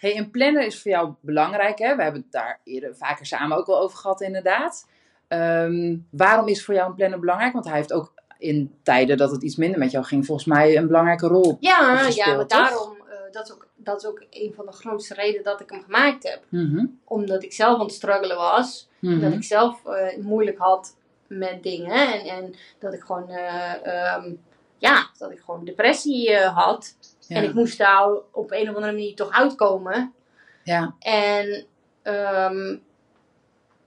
Hey, een planner is voor jou belangrijk, hè? We hebben het daar eerder vaker samen ook wel over gehad, inderdaad. Ehm, waarom is voor jou een planner belangrijk? Want hij heeft ook in tijden dat het iets minder met jou ging, volgens mij een belangrijke rol. Ja, gespeeld, ja maar daarom, eh, dat, is ook, dat is ook een van de grootste redenen dat ik hem gemaakt heb. Mhm, Omdat ik zelf aan het struggelen was. mhm. Dat ik zelf eh, moeilijk had met dingen. En, en dat ik gewoon, eh, ehm, ja, dat ik gewoon depressie eh, had. Ja. En ik moest daar op een of andere manier toch uitkomen. Ja, En ehm,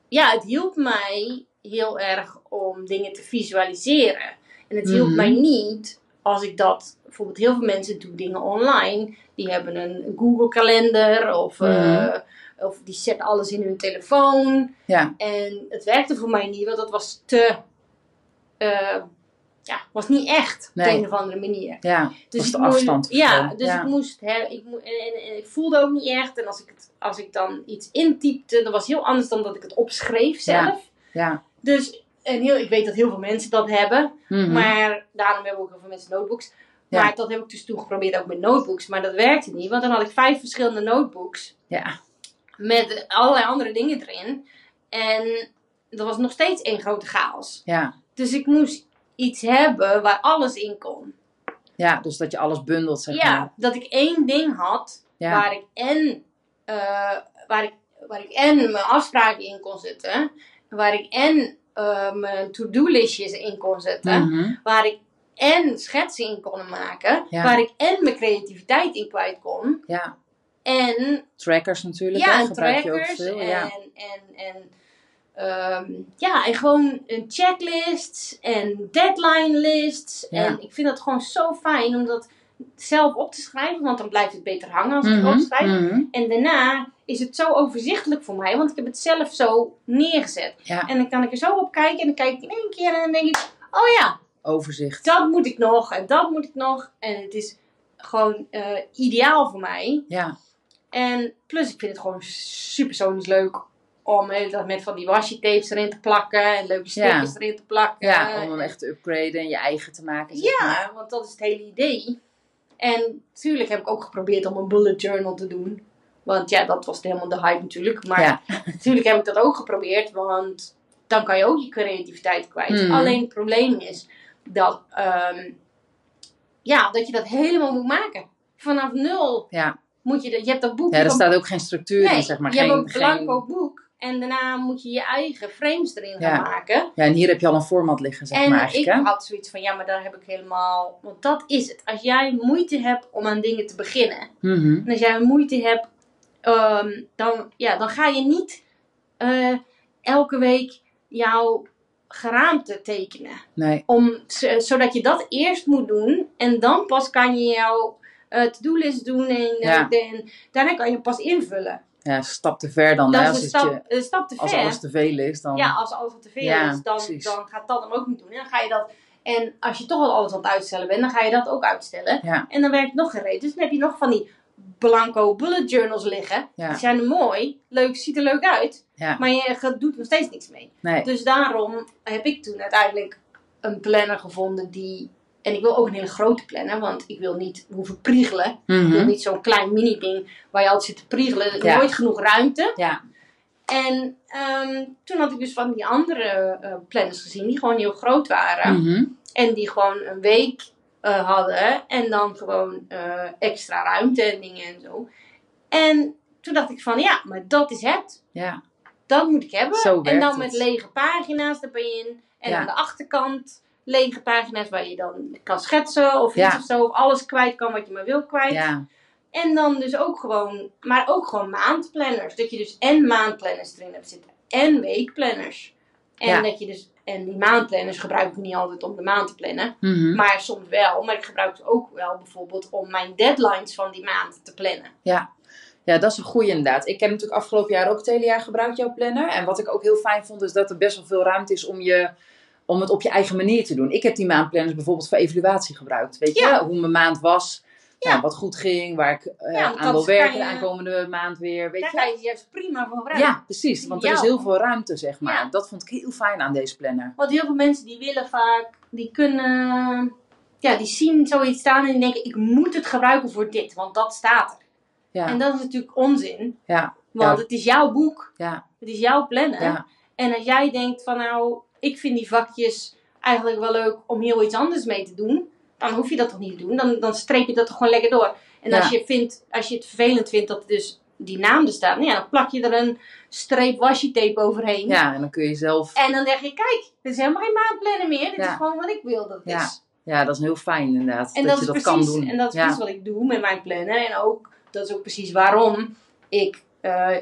ja, het hielp mij heel erg om dingen te visualiseren. En het hielp Mhm. mij niet als ik dat, bijvoorbeeld heel veel mensen doen dingen online. Die hebben een Google kalender of, eh, Mhm. of die zetten alles in hun telefoon. ja, En het werkte voor mij niet, want dat was te, eh, ja, was niet echt op Nee. een of andere manier. ja. Dus Was de moest- afstand Ja, dus Ja. ik moest, hè, ik en, en, en ik voelde ook niet echt. En als ik, het, als ik dan iets intypte, dat was heel anders dan dat ik het opschreef zelf. Ja. Dus, en heel, ik weet dat heel veel mensen dat hebben. Mhm. Maar daarom hebben ook heel veel mensen notebooks. Ja. Maar dat heb ik dus toen geprobeerd ook met notebooks. Maar dat werkte niet, want dan had ik vijf verschillende notebooks. Ja, Met allerlei andere dingen erin. En dat was nog steeds één grote chaos. ja. Dus ik moest iets hebben waar alles in kon. ja, dus dat je alles bundelt, zeg Ja, maar. dat ik één ding had Ja. waar ik en, eh, waar ik, waar ik en mijn afspraken in kon zetten. Waar ik en mijn to-do-listjes in kon zetten. Mhm. Waar ik en schetsen in kon maken. Ja. Waar ik en mijn creativiteit in kwijt kon. Ja, En trackers natuurlijk, ja, en gebruik je ook trackers. veel. En, Ja. en, en, ehm, ja, en gewoon een checklist en deadline lists. Ja. En ik vind dat gewoon zo fijn om dat zelf op te schrijven. Want dan blijft het beter hangen als ik Mhm, het opschrijf. mhm. En daarna is het zo overzichtelijk voor mij. Want ik heb het zelf zo neergezet. Ja, En dan kan ik er zo op kijken. En dan kijk ik in één keer en dan denk ik... Oh ja, overzicht. dat moet ik nog. En dat moet ik nog. En het is gewoon eh, ideaal voor mij. Ja, En plus, ik vind het gewoon super sonisch leuk om hele met van die washi tapes erin te plakken. En leuke stickers erin te plakken. ja, om hem echt te upgraden en je eigen te maken. zeg maar. Ja, want dat is het hele idee. En natuurlijk heb ik ook geprobeerd om een bullet journal te doen. Want ja, dat was helemaal de hype natuurlijk. Maar Ja. *laughs* natuurlijk heb ik dat ook geprobeerd. Want dan kan je ook je creativiteit kwijt. Mhm. Alleen het probleem is dat, ehm, ja, dat je dat helemaal moet maken. Vanaf nul Ja. moet je dat. Je hebt dat boek. Ja, er staat ook geen structuur nee, in, zeg maar. je geen, hebt een geen... blanco boek. En daarna moet je je eigen frames erin gaan Ja. maken. Ja, en hier heb je al een format liggen, zeg En maar ik eigenlijk, hè? had zoiets van, ja, maar daar heb ik helemaal... Want dat is het. Als jij moeite hebt om aan dingen te beginnen. Mhm. En als jij moeite hebt ehm, dan, ja, dan ga je niet eh, elke week jouw geraamte tekenen. Nee. Om, zodat je dat eerst moet doen en dan pas kan je jouw eh, to-do-list doen en, Ja. en daarna kan je pas invullen. Ja, een stap te ver dan. Dat hè, is als, een stap, je, een stap te als ver. alles te veel is, dan... Ja, als alles te veel Ja, is, dan, precies. dan gaat dat hem ook niet doen. En dan ga je dat. En als je toch al alles aan het uitstellen bent, dan ga je dat ook uitstellen. Ja. En dan werkt het nog geen reet. Dus dan heb je nog van die blanco bullet journals liggen. Ja. Die zijn mooi, leuk, ziet er leuk uit. Ja. Maar je gaat- doet nog steeds niks mee. Nee. Dus daarom heb ik toen uiteindelijk een planner gevonden die. En ik wil ook een hele grote planner, want ik wil niet hoeven priegelen. Ik wil Mhm. niet zo'n klein mini-ding waar je altijd zit te priegelen. Er is nooit genoeg ruimte. Ja. En ehm, toen had ik dus van die andere eh, planners gezien, die gewoon heel groot waren. Mhm. En die gewoon een week eh, hadden. En dan gewoon eh, extra ruimte en dingen en zo. En toen dacht ik van, ja, maar dat is het. Ja. Dat moet ik hebben. Zo en dan het. met lege pagina's erbij. En Ja. aan de achterkant lege pagina's waar je dan kan schetsen of Ja. iets of zo. Of alles kwijt kan wat je maar wil kwijt. Ja. En dan dus ook gewoon, maar ook gewoon maandplanners. Dat je dus en maandplanners erin hebt zitten en weekplanners. En Ja. dat je dus, en die maandplanners gebruik ik niet altijd om de maand te plannen. Mhm. Maar soms wel. Maar ik gebruik ze ook wel bijvoorbeeld om mijn deadlines van die maand te plannen. Ja. ja, dat is een goeie inderdaad. Ik heb natuurlijk afgelopen jaar ook het hele jaar gebruikt, jouw planner. En wat ik ook heel fijn vond, is dat er best wel veel ruimte is om, je, om het op je eigen manier te doen. Ik heb die maandplanners bijvoorbeeld voor evaluatie gebruikt. Weet je, Ja. hoe mijn maand was, Ja. nou, wat goed ging, waar ik eh, Ja, aan wil werken de aankomende maand weer. Weet Daar je? ga je juist prima voor gebruiken. Ja, precies. Want er is heel veel ruimte, zeg maar. Ja. Dat vond ik heel fijn aan deze planner. Want heel veel mensen die willen vaak, die kunnen, ja, die zien zoiets staan en die denken, ik moet het gebruiken voor dit, want dat staat er. Ja, En dat is natuurlijk onzin. ja, Want het is jouw boek, ja, het is jouw plannen. ja, En als jij denkt van nou, ik vind die vakjes eigenlijk wel leuk om heel iets anders mee te doen, dan hoef je dat toch niet te doen. Dan, dan streep je dat toch gewoon lekker door. En als, je vindt, als je het vervelend vindt dat dus die naam er staat, nou ja, dan plak je er een streep washi tape overheen. ja. En dan kun je zelf... En dan denk je, kijk, dit is helemaal geen maandplannen meer. Dit Ja. is gewoon wat ik wil dat het Ja, is. Ja, dat is heel fijn inderdaad. En dat, dat, je is dat precies, kan doen. En dat is precies wat ik doe met mijn plannen. En ook, dat is ook precies waarom ik eh,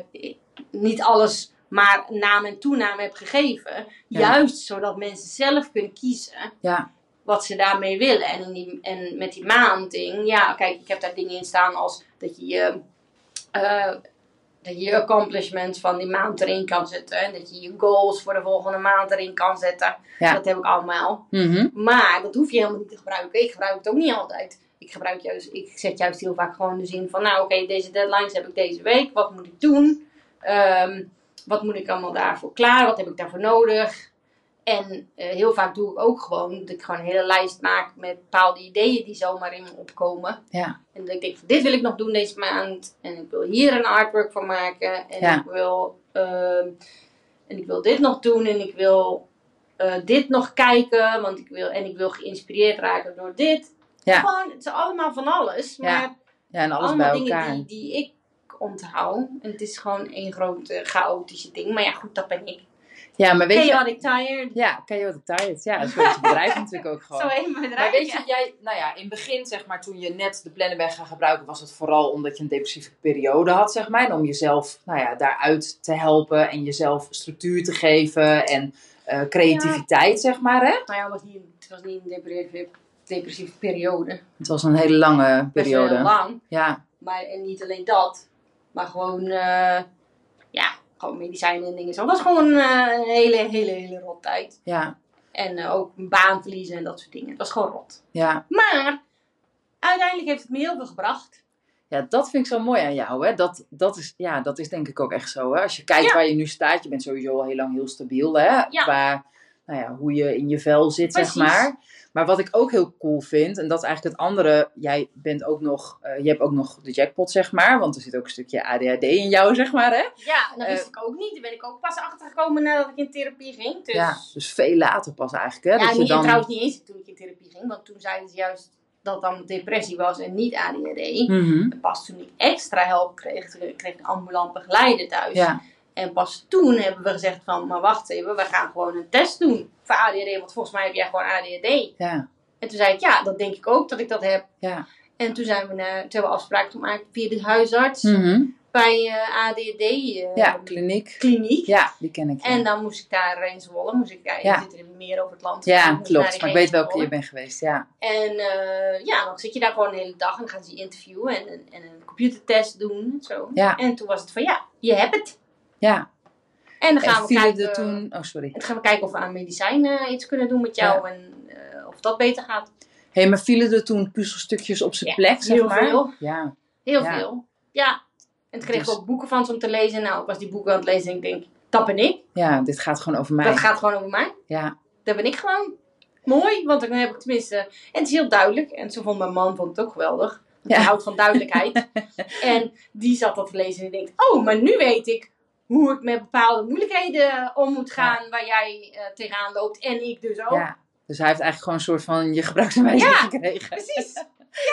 niet alles maar naam en toenaam heb gegeven. Juist zodat mensen zelf kunnen kiezen Ja, wat ze daarmee willen. En, in die, en met die maandding, ja, kijk, ik heb daar dingen in staan als dat je je, eh, dat je je accomplishments van die maand erin kan zetten. En dat je je goals voor de volgende maand erin kan zetten. Ja. Dat heb ik allemaal. Mhm. Maar dat hoef je helemaal niet te gebruiken. Ik gebruik het ook niet altijd. Ik, gebruik juist, ik zet juist heel vaak gewoon de zin van, nou oké, deze deadlines heb ik deze week. Wat moet ik doen? Ehm, wat moet ik allemaal daarvoor klaar? Wat heb ik daarvoor nodig? En eh, heel vaak doe ik ook gewoon dat ik gewoon een hele lijst maak met bepaalde ideeën die zomaar in me opkomen. Ja. En dat ik denk van dit wil ik nog doen deze maand. En ik wil hier een artwork van maken. En Ja. ik wil ehm, en ik wil dit nog doen. En ik wil eh, dit nog kijken. Want ik wil, en ik wil geïnspireerd raken door dit. Ja. Gewoon, het is allemaal van alles. Maar ja, en alles allemaal bij dingen elkaar. die, die ik onthoud. En het is gewoon één grote chaotische ding. Maar ja, goed, dat ben ik. Ja, maar weet je... Chaotic tired. Ja, chaotic tired. Ja, dat is je bedrijf *laughs* natuurlijk ook gewoon. Zo bedrijf. Maar weet je, jij, nou ja, in het begin, zeg maar, toen je net de planner bent gaan gebruiken, was het vooral omdat je een depressieve periode had, zeg maar. En om jezelf, nou ja, daaruit te helpen en jezelf structuur te geven en eh, creativiteit, zeg maar, hè. Nou ja, het was niet, het was niet een depressieve, depressieve periode. Het was een hele lange Best periode. lang. Ja, Maar en niet alleen dat, maar gewoon, eh, ja, gewoon medicijnen en dingen zo. Het was gewoon eh, een hele, hele, hele rot tijd. ja, En eh, ook een baan verliezen en dat soort dingen. Het was gewoon rot. ja. Maar uiteindelijk heeft het me heel veel gebracht. Ja, dat vind ik zo mooi aan jou, hè. Dat, dat, is, ja, dat is denk ik ook echt zo, hè. Als je kijkt Ja. waar je nu staat, je bent sowieso al heel lang heel stabiel, hè. Ja. Qua, nou ja, hoe je in je vel zit, zeg maar. Maar wat ik ook heel cool vind, en dat is eigenlijk het andere, jij bent ook nog, eh, je hebt ook nog de jackpot, zeg maar, want er zit ook een stukje ADHD in jou, zeg maar, hè? Ja, en dat Eh, wist ik ook niet. Daar ben ik ook pas achtergekomen nadat ik in therapie ging. Dus, Ja, dus veel later pas eigenlijk, hè? Ja, dat je niet, dan... trouwens niet eens toen ik in therapie ging. Want toen zeiden ze juist dat dan depressie was en niet ADHD. En pas toen ik extra hulp kreeg, kreeg ik ambulant begeleider thuis. Ja, En pas toen hebben we gezegd van, maar wacht even, we gaan gewoon een test doen voor ADHD. Want volgens mij heb jij gewoon ADHD. ja, En toen zei ik, ja, dat denk ik ook dat ik dat heb. ja. En toen, zijn we naar, toen hebben we afspraken gemaakt via de huisarts. Mhm. bij eh, ADD eh, Ja, kliniek. kliniek. Ja, die ken ik. ja. En dan moest ik daar in Zwolle, moest ik kijken, Ja. je zit er meer over het land. dus ja, klopt. Maar ik weet welke je bent geweest, ja. En eh, ja, dan zit je daar gewoon de hele dag en gaan ze je interviewen en, en, en een computertest doen en zo. Ja. En toen was het van ja, je hebt het. Ja. En dan gaan En we kijken. toen... Oh, sorry. En dan gaan we kijken of we aan medicijnen iets kunnen doen met jou en eh, of dat beter gaat. Hé, hey, maar vielen er toen puzzelstukjes op zijn Ja, plek, zeg heel maar? veel. Ja. Heel Ja. veel. Ja. En toen kreeg ik Dus- ook boeken van ze om te lezen. Nou, ik was die boeken aan het lezen en ik denk, dat ben ik. ja, dit gaat gewoon over mij. Dat gaat gewoon over mij. Ja, Dat ben ik gewoon. Mooi, want dan heb ik tenminste... En het is heel duidelijk. En zo vond mijn man vond het ook geweldig. Ja. Hij houdt van duidelijkheid. *laughs* en die zat dat te lezen en die denkt... Oh, maar nu weet ik hoe ik met bepaalde moeilijkheden om moet gaan... waar jij eh, tegenaan loopt. En ik dus ook. ja. Dus hij heeft eigenlijk gewoon een soort van je gebruiksaanwijzing Ja, gekregen. Precies. *laughs*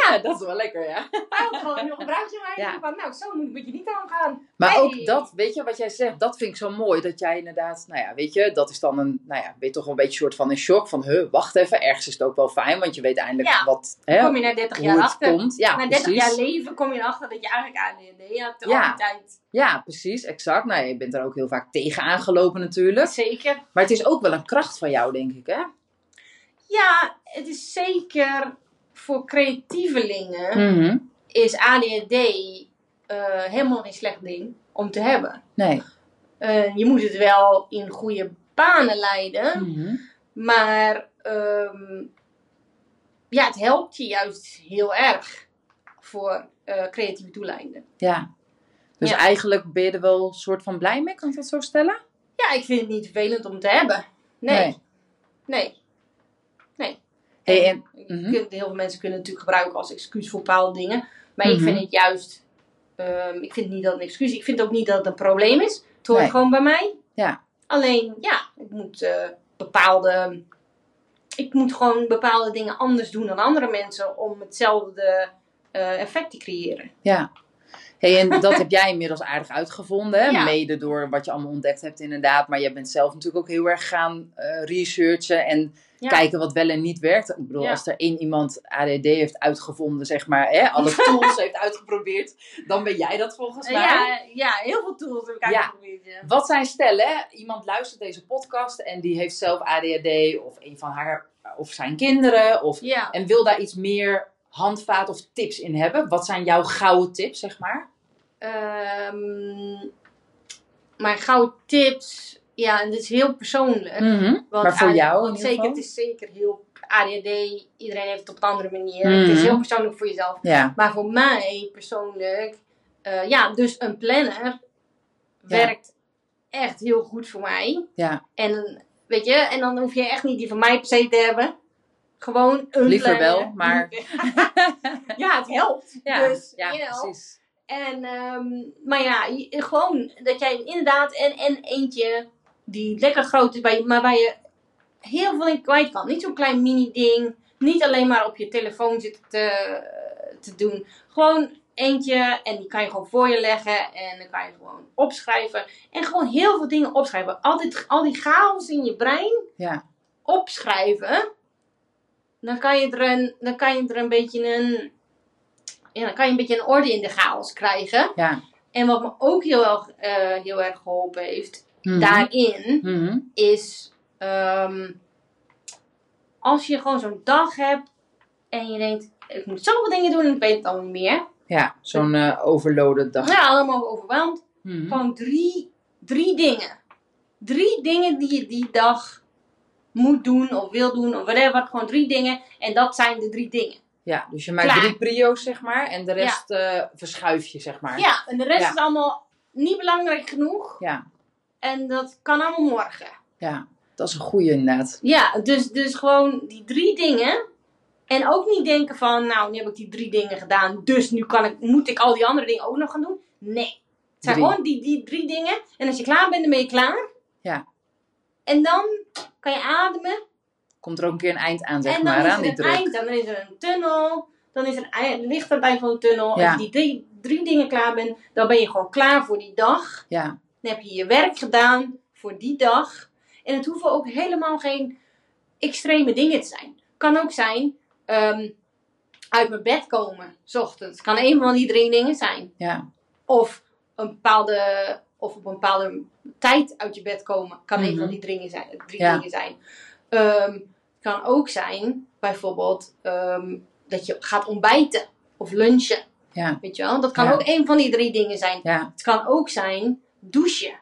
Ja, *laughs* dat is wel lekker, ja. Hij had gewoon heel gebruiksaanwijzing Ja. van... Nou, zo moet je niet aangaan. Maar Hey. ook dat, weet je, wat jij zegt, dat vind ik zo mooi. Dat jij inderdaad, nou ja, weet je, dat is dan een, nou ja, ben je toch een beetje soort van in shock. Van, huh, wacht even, ergens is het ook wel fijn, want je weet eindelijk Ja. wat, hè, kom je na 30 hoe jaar achter. komt. Ja, Na 30 precies. jaar leven kom je erachter dat je eigenlijk ADHD had. Ja. Al die tijd. Ja, precies, exact. Nou, je bent er ook heel vaak tegen aangelopen natuurlijk. Zeker. Maar het is ook wel een kracht van jou, denk ik, hè? Ja, het is zeker voor creatievelingen Mhm. is ADHD eh, helemaal geen slecht ding om te hebben. Nee. Eh, je moet het wel in goede banen leiden, Mhm. maar ehm, ja, het helpt je juist heel erg voor eh, creatieve doeleinden. Ja. Dus Ja. eigenlijk ben je er wel een soort van blij mee, kan ik dat zo stellen? Ja, ik vind het niet vervelend om te hebben. Nee. Nee. Nee. Hey, en, mhm. kunt- heel veel mensen kunnen het natuurlijk gebruiken als excuus voor bepaalde dingen. Maar ik Mhm. vind het juist. ehm, ik vind niet dat het een excuus is. Ik vind ook niet dat het een probleem is. Het hoort Nee. gewoon bij mij. Ja. Alleen, ja, ik moet eh, bepaalde. Ik moet gewoon bepaalde dingen anders doen dan andere mensen om hetzelfde eh, effect te creëren. Ja. Hey, en dat *laughs* heb jij inmiddels aardig uitgevonden, hè? Ja. mede door wat je allemaal ontdekt hebt inderdaad. Maar je bent zelf natuurlijk ook heel erg gaan eh, researchen en Ja. kijken wat wel en niet werkt. Ik bedoel, Ja. als er één iemand ADD heeft uitgevonden, zeg maar, hè, alle *laughs* tools heeft uitgeprobeerd, dan ben jij dat volgens mij. ja, ja, heel veel tools heb ik uitgeprobeerd. Wat zijn stellen? Iemand luistert deze podcast en die heeft zelf ADHD of een van haar of zijn kinderen of en wil daar iets meer handvaat of tips in hebben. Wat zijn jouw gouden tips, zeg maar? Ehm, maar gouden tips. Ja, en dit is heel persoonlijk. Mhm. Want Maar voor jou in zeker? Het is zeker heel ADHD. Iedereen heeft het op een andere manier. Het is Mhm. heel persoonlijk voor jezelf. Ja, Maar voor mij persoonlijk, eh, ja, dus een planner werkt echt heel goed voor mij. ja. En weet je, en dan hoef je echt niet die van mij per se te hebben. Gewoon een Liever planner. wel, maar- *laughs* ja, het helpt. Ja, dus, ja you know. precies. En, ehm, maar ja, gewoon dat jij inderdaad en, en eentje die lekker groot is, bij maar waar je heel veel in kwijt kan. Niet zo'n klein mini-ding. Niet alleen maar op je telefoon zitten te, te doen. Gewoon eentje en die kan je gewoon voor je leggen en dan kan je gewoon opschrijven. En gewoon heel veel dingen opschrijven. Altijd, al die chaos in je brein Ja, opschrijven. Dan kan je er een, dan kan je er een beetje een, ja, dan kan je een beetje een orde in de chaos krijgen. ja. En wat me ook heel erg, eh, heel erg geholpen heeft Mhm. daarin, Mhm. is ehm, als je gewoon zo'n dag hebt en je denkt, ik moet zoveel dingen doen en ik weet het allemaal niet meer. Ja, zo'n eh overloaded dag. Ja, allemaal overweldigd. Mhm. Gewoon drie, drie dingen. Drie dingen die je die dag moet doen of wil doen of whatever. Gewoon drie dingen. En dat zijn de drie dingen. Ja, dus je maakt Klaar. drie prio's, zeg maar, en de rest eh, verschuif je, zeg maar. Ja, en de rest Ja. is allemaal niet belangrijk genoeg. Ja, En dat kan allemaal morgen. ja. dat is een goeie inderdaad. Ja, dus, dus gewoon die drie dingen. En ook niet denken van, nou, nu heb ik die drie dingen gedaan. Dus nu kan ik, moet ik al die andere dingen ook nog gaan doen. Nee. Het zijn Drie. gewoon die, die drie dingen. En als je klaar bent, dan ben je klaar. Ja. En dan kan je ademen. Komt er ook een keer een eind aan, zeg en dan maar, is aan er die een eind. Dan is er een tunnel. Dan is er een licht aan het eind van de tunnel. Ja. Als je die drie, drie dingen klaar bent, dan ben je gewoon klaar voor die dag. Ja, Dan heb je je werk gedaan voor die dag. En het hoeven ook helemaal geen extreme dingen te zijn. Kan ook zijn ehm, uit mijn bed komen, s ochtends. Kan een van die drie dingen zijn. ja, Of een bepaalde, of op een bepaalde tijd uit je bed komen. Kan een Mhm. van die dingen zijn. Drie Ja. dingen zijn. Kan ook zijn, bijvoorbeeld, ehm, dat je gaat ontbijten of lunchen. Ja, Weet je wel? Dat kan Ja. ook een van die drie dingen zijn. ja, Het kan ook zijn douchen.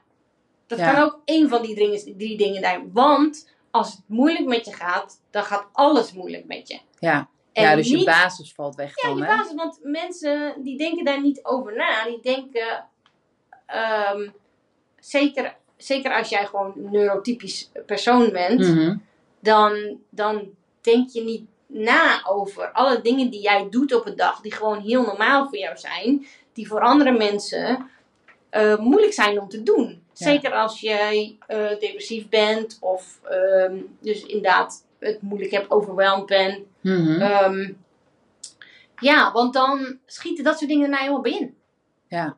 Dat Ja. kan ook één van die drie, drie dingen zijn. Want als het moeilijk met je gaat, dan gaat alles moeilijk met je. ja. En ja, dus je basis valt weg Ja, dan, je hè? basis. Want mensen die denken daar niet over na. Die denken, ehm, zeker, zeker als jij gewoon een neurotypisch persoon bent, Mhm. Dan, dan denk je niet na over alle dingen die jij doet op een dag, die gewoon heel normaal voor jou zijn, die voor andere mensen eh, moeilijk zijn om te doen. Ja. Zeker als jij eh, depressief bent of ehm, dus inderdaad het moeilijk hebt, overweldigd bent. Mhm. Ehm, ja, want dan schieten dat soort dingen naar je op in. Ja,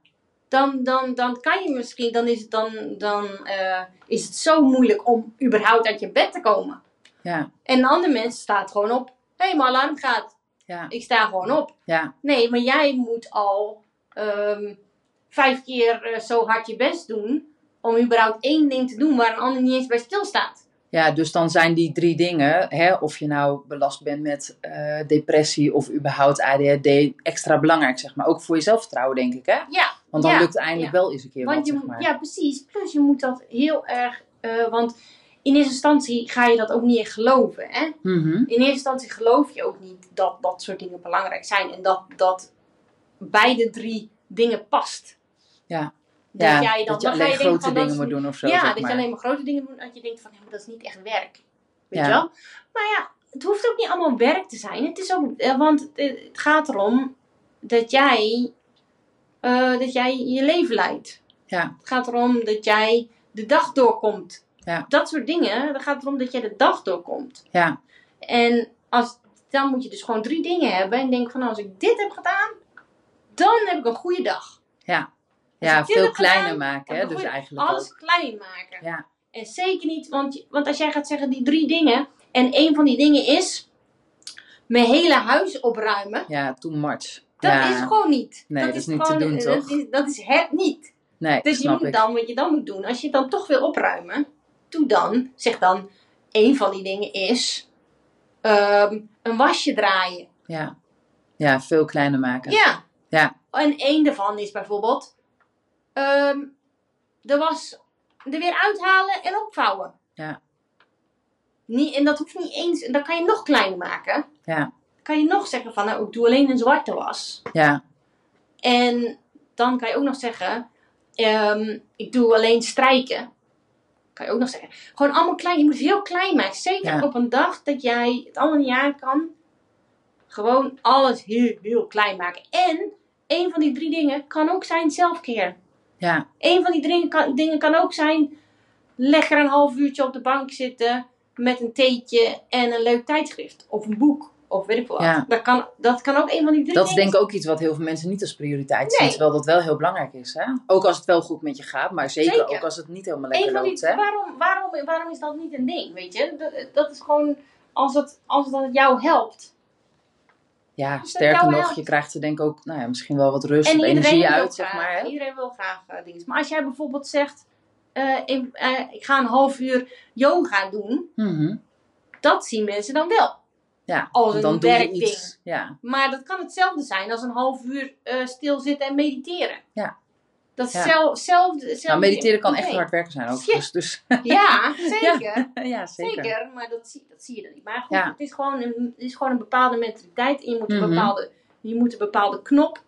Dan, dan, dan kan je misschien, dan is het, dan, dan, eh, is het zo moeilijk om überhaupt uit je bed te komen. Ja, En een ander mens staat gewoon op. Hé, hey, mijn alarm gaat. ja, Ik sta gewoon op. ja, Nee, maar jij moet al ehm, vijf keer eh, zo hard je best doen. Om überhaupt één ding te doen waar een ander niet eens bij stilstaat. ja. Dus dan zijn die drie dingen, hè, of je nou belast bent met eh, depressie of überhaupt ADHD, extra belangrijk, zeg maar. Ook voor je zelfvertrouwen, denk ik, hè? Ja, Want dan Ja, lukt het eindelijk ja. wel eens een keer want wat, je, zeg maar. ja, precies. Plus je moet dat heel erg. eh, want in eerste instantie ga je dat ook niet echt geloven. Hè? Mhm. In eerste instantie geloof je ook niet dat dat soort dingen belangrijk zijn. En dat, dat beide drie dingen past. Ja. Dat ja, jij dan, dat je alleen je grote van, dingen moet doen of zo, Ja, zeg dat je alleen maar grote dingen moet. Dat je denkt van, maar dat is niet echt werk. Weet Ja. je wel? Maar ja, het hoeft ook niet allemaal werk te zijn. Het is ook, eh, want het, het gaat erom dat jij, eh, dat jij je leven leidt. Ja, Het gaat erom dat jij de dag doorkomt. Ja. Dat soort dingen. Dan gaat het erom dat jij de dag doorkomt. ja, En als, dan moet je dus gewoon drie dingen hebben. En denk van, als ik dit heb gedaan, dan heb ik een goede dag. ja. Als Ja, veel gedaan, kleiner maken, hè? Dus eigenlijk Alles ook. klein maken. Ja, En zeker niet, want, want als jij gaat zeggen die drie dingen. En een van die dingen is mijn hele huis opruimen. ja, too much. Dat ja. is gewoon niet. Nee, dat is niet te doen, dat toch? is, dat is het niet. Nee, Dus je moet ik. dan, wat je dan moet doen, als je het dan toch wil opruimen, doe dan, zeg dan, een van die dingen is ehm, een wasje draaien. Ja. ja, veel kleiner maken. Ja. Ja. En één daarvan is bijvoorbeeld ehm, de was er weer uithalen en opvouwen. Ja. Niet, en dat hoeft niet eens, dat kan je nog kleiner maken. Ja, kan je nog zeggen van, nou, ik doe alleen een zwarte was. ja, En dan kan je ook nog zeggen, ehm, ik doe alleen strijken. Kan je ook nog zeggen. Gewoon allemaal klein. Je moet het heel klein maken. Zeker Ja. op een dag dat jij het allemaal niet aan kan. Gewoon alles heel, heel klein maken. En een van die drie dingen kan ook zijn zelfkeer. ja, Een van die drie kan, dingen kan ook zijn lekker een half uurtje op de bank zitten met een theetje en een leuk tijdschrift. Of een boek. Of weet ik veel wat. Ja. Dat, kan, dat kan ook een van die drie Dat is dingen denk ik ook iets wat heel veel mensen niet als prioriteit zien. Terwijl dat wel heel belangrijk is. Hè? Ook als het wel goed met je gaat, maar zeker, Zeker. ook als het niet helemaal lekker van die, loopt. Hè? waarom, waarom, waarom is dat niet een ding, weet je? Dat, dat is gewoon, als het, als het jou helpt. Ja, sterker nog, helpt. je krijgt er denk ik ook nou ja, misschien wel wat rust En of energie uit, graag, zeg maar. Hè? Iedereen wil graag eh, dingen. Maar als jij bijvoorbeeld zegt, eh, ik, eh, ik ga een half uur yoga doen, Mhm. dat zien mensen dan wel. Ja, Als een dan werkding. iets. Ja, Maar dat kan hetzelfde zijn als een half uur eh, stilzitten en mediteren. Ja. Dat is Ja. zelf, nou, mediteren kan echt hard werken zijn ook. Ja. Dus, dus *laughs* Ja, *laughs* zeker. *laughs* ja, zeker. Zeker, maar dat zie, dat zie je dan niet. Maar goed, het, is gewoon een, het is gewoon een bepaalde mentaliteit. En je moet een, Mhm. bepaalde, je moet een bepaalde knop.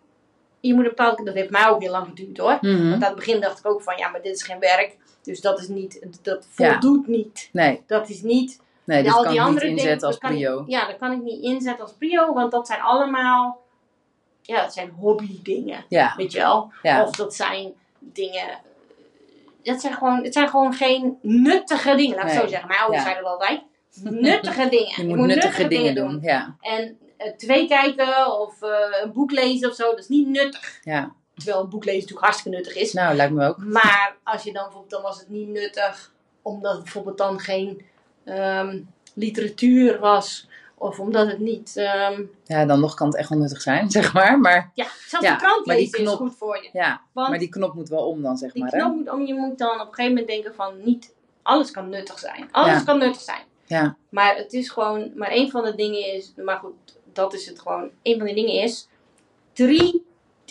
Je moet een bepaalde, dat heeft mij ook heel lang geduurd hoor. Mhm. Want aan het begin dacht ik ook van, ja, maar dit is geen werk. Dus dat is niet, dat voldoet niet. Nee, Dat is niet, nee al kan die ik niet inzetten als dat ik- prio. ja, dat kan ik niet inzetten als prio. Want dat zijn allemaal, ja, dat zijn hobby dingen. Ja, Weet je wel? ja, Of dat zijn dingen. Dat zijn gewoon, het zijn gewoon geen nuttige dingen. Laat ik het zo Nee. zeggen. Mijn ouders Ja. zeiden altijd: nuttige *laughs* dingen. je moet nuttige dingen doen. Ja, En eh, tv kijken of eh, een boek lezen of zo, dat is niet nuttig. ja. Terwijl een boek lezen natuurlijk hartstikke nuttig is. Nou, lijkt me ook. Maar als je dan bijvoorbeeld, dan was het niet nuttig, omdat bijvoorbeeld dan geen ehm, literatuur was. Of omdat het niet... ehm, Ja, dan nog kan het echt onnuttig zijn, *laughs* zeg maar. Maar ja, zelfs Ja, de krant die lezen is knop- goed voor je. ja, Want maar die knop moet wel om dan, zeg die maar. knop Hè? moet om. Je moet dan op een gegeven moment denken van niet alles kan nuttig zijn. Alles Ja. kan nuttig zijn. Ja, Maar het is gewoon, maar een van de dingen is, maar goed, dat is het gewoon. Een van die dingen is drie,